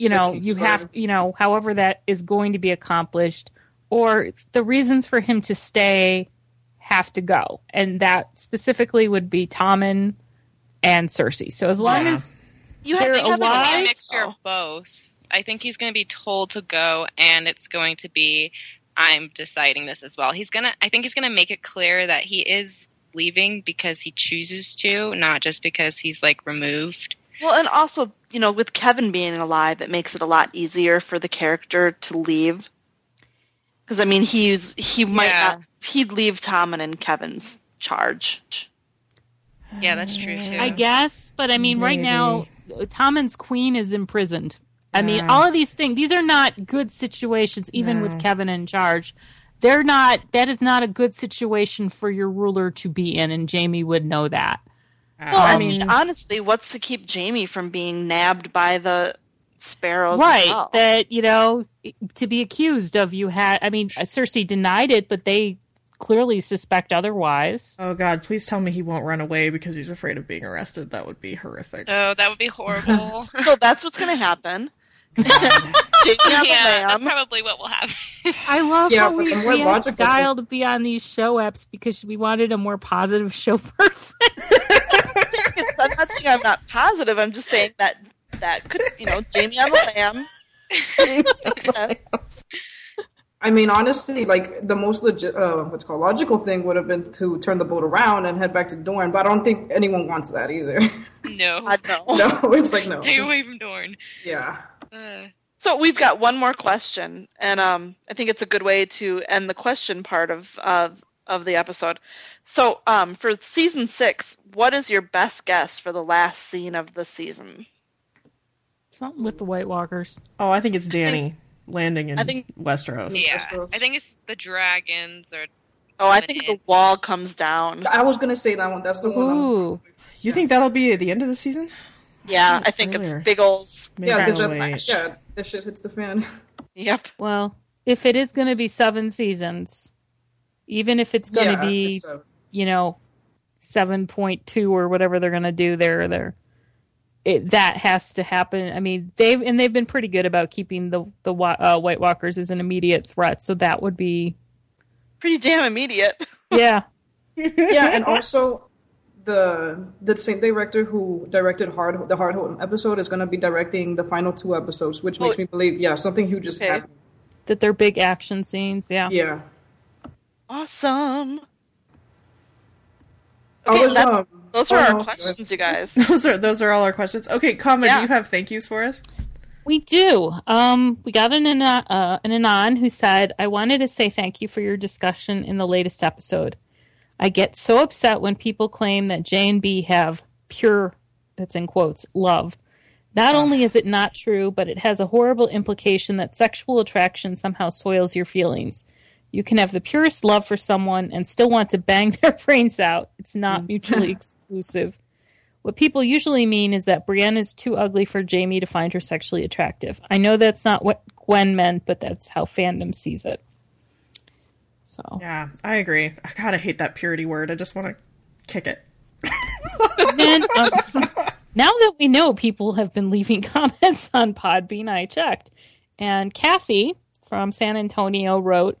you know, you he's have, you know, however that is going to be accomplished, or the reasons for him to stay have to go, and that specifically would be Tommen and Cersei. So as long Yeah. as you they're I think it's gonna be a mixture of both. I think he's gonna be told to go, and it's going to be, I'm deciding this as well. He's gonna. I think he's gonna make it clear that he is leaving because he chooses to, not just because he's like removed. Well, and also, you know, with Kevan being alive, it makes it a lot easier for the character to leave. Because I mean, he's he might Yeah. not he'd leave Tommen in Kevan's charge. Yeah, that's true too. I guess, but I mean, right now, Tommen's queen is imprisoned. I mean, all of these things, these are not good situations, even No. with Kevan in charge. They're not, that is not a good situation for your ruler to be in, and Jaime would know that. Uh, Well, I I mean, mean, honestly, what's to keep Jaime from being nabbed by the sparrows? right. well? That, you know, to be accused of you had, I mean, Cersei denied it, but they clearly suspect otherwise. oh god, please tell me he won't run away because he's afraid of being arrested. That would be horrific. oh, that would be horrible. (laughs) So that's what's going to happen. Jaime on yeah, the that's probably what will happen. I love Yeah, how we, the more we asked logical to be on these show apps because we wanted a more positive show person. (laughs) I'm not saying I'm not positive. I'm just saying that that could, you know, Jaime on the lamb. I mean, honestly, like the most legit, uh, what's called logical thing would have been to turn the boat around and head back to Dorne, but I don't think anyone wants that either. No. I (laughs) know. no, it's like no. Stay just- away from Dorne. yeah. Uh, So we've got one more question, and um, I think it's a good way to end the question part of uh, of the episode. So, um, for season six, what is your best guess for the last scene of the season? Something with the White Walkers. Oh, I think it's Dany landing in I think- Westeros. yeah, Westeros. I think it's the dragons or Oh, I think the wall comes down. I was gonna say that one. That's the one. I'm- Ooh. You think that'll be at the end of the season? Yeah, I think Earlier. it's big old. Yeah, I'll because wait. yeah, that shit hits the fan. Yep. Well, if it is going to be seven seasons, even if it's going to Yeah, be, it's, uh, you know, 7.2 or whatever they're going to do there, or there. It, that has to happen. I mean, they've and they've been pretty good about keeping the the uh, White Walkers as an immediate threat. So that would be, Pretty damn immediate. (laughs) yeah, (laughs) yeah, and (laughs) also the the same director who directed Hard the Hard Home episode is going to be directing the final two episodes, which makes me believe yeah something huge is Okay. happening. that they're big action scenes. Yeah, Yeah, Awesome. Okay, was, um, Those are oh, our no, questions, you guys. (laughs) Those are those are all our questions. Okay, Kama, Yeah. do you have thank yous for us? We do. Um, we got an, ana- uh, an Anon who said, I wanted to say thank you for your discussion in the latest episode. I get so upset when people claim that J and B have pure, that's in quotes, love. Not only is it not true, but it has a horrible implication that sexual attraction somehow soils your feelings. You can have the purest love for someone and still want to bang (laughs) their brains out. It's not mm. mutually (laughs) exclusive. What people usually mean is that Brienne is too ugly for Jaime to find her sexually attractive. I know that's not what Gwen meant, but that's how fandom sees it. So Yeah, I agree. I gotta hate that purity word. I just want to kick it. then, um, (laughs) now that we know people have been leaving (laughs) comments on Podbean, I checked, and Kathy from San Antonio wrote,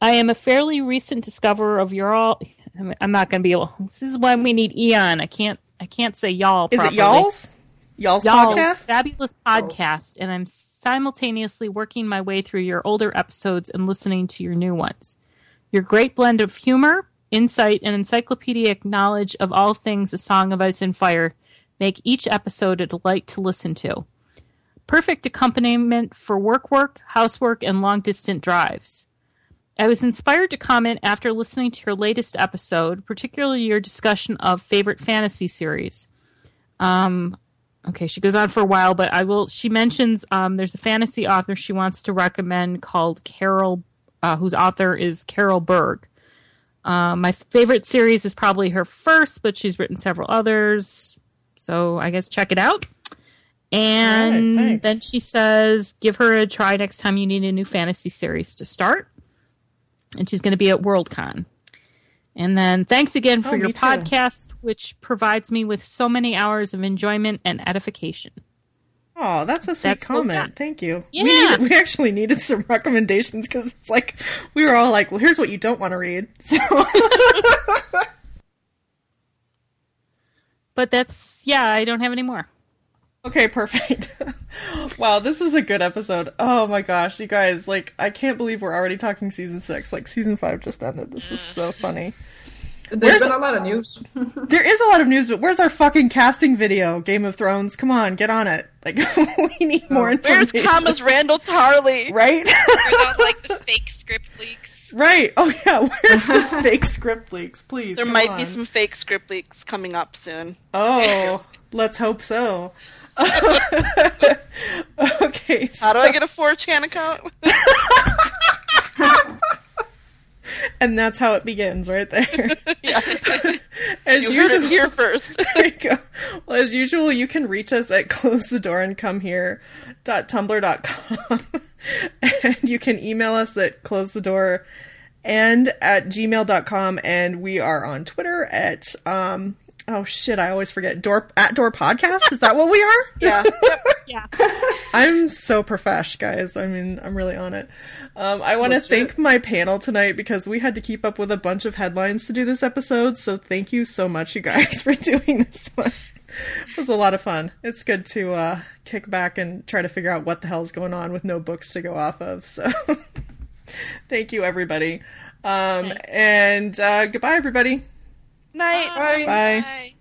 "I am a fairly recent discoverer of your all." I'm- I'm not going to be able. This is why we need Eon. I can't. I can't say y'all. Is properly. it y'all's? Y'all's, Y'all's podcast? fabulous podcast, and I'm simultaneously working my way through your older episodes and listening to your new ones. Your great blend of humor, insight, and encyclopedic knowledge of all things A Song of Ice and Fire make each episode a delight to listen to. Perfect accompaniment for work work, housework, and long distance drives. I was inspired to comment after listening to your latest episode, particularly your discussion of favorite fantasy series. Um, okay, she goes on for a while, but I will. She mentions um, there's a fantasy author she wants to recommend called Carol, uh, whose author is Carol Berg. Uh, my favorite series is probably her first, but she's written several others. So I guess check it out. And right, then she says, give her a try next time you need a new fantasy series to start. And she's going to be at Worldcon. And then thanks again for Oh, your me too. podcast, which provides me with so many hours of enjoyment and edification. Oh, that's a sweet That's comment. Thank you. Yeah. We, needed, we actually needed some (laughs) recommendations because it's like we were all like, "Well, here's what you don't want to read." (laughs) So But that's, yeah, I don't have any more. Okay, perfect. (laughs) wow, this was a good episode. Oh my gosh, you guys, like I can't believe we're already talking season 6. Like season 5 just ended. This is so funny. There's Where's- been a lot of news. (laughs) There is a lot of news, but where's our fucking casting video? Game of Thrones, come on, get on it. Like (laughs) we need oh. more Where's information. Thomas Randyll Tarly? (laughs) Right? Where's all like the fake script leaks? right. Oh yeah, where's the fake script leaks, please? There might on. be some fake script leaks coming up soon. Oh, let's hope so. okay. How do I get a 4chan account? (laughs) And that's how it begins, right there. (laughs) As You usual, here first. (laughs) There you go. Well, as usual, you can reach us at close the door and come here tumblr.com and you can email us at close the door and at gmail.com and we are on twitter at um oh shit i always forget. Door at door podcast? Is that what we are? (laughs) Yeah. Yeah. (laughs) i'm so profesh guys. I mean i'm really on it. Um, i want to thank my panel tonight because we had to keep up with a bunch of headlines to do this episode. So thank you so much you guys (laughs) for doing this. One it was a lot of fun. It's good to uh, kick back and try to figure out what the hell's going on with no books to go off of. So thank you everybody. Um, and uh, goodbye everybody Night. Bye. bye Bye.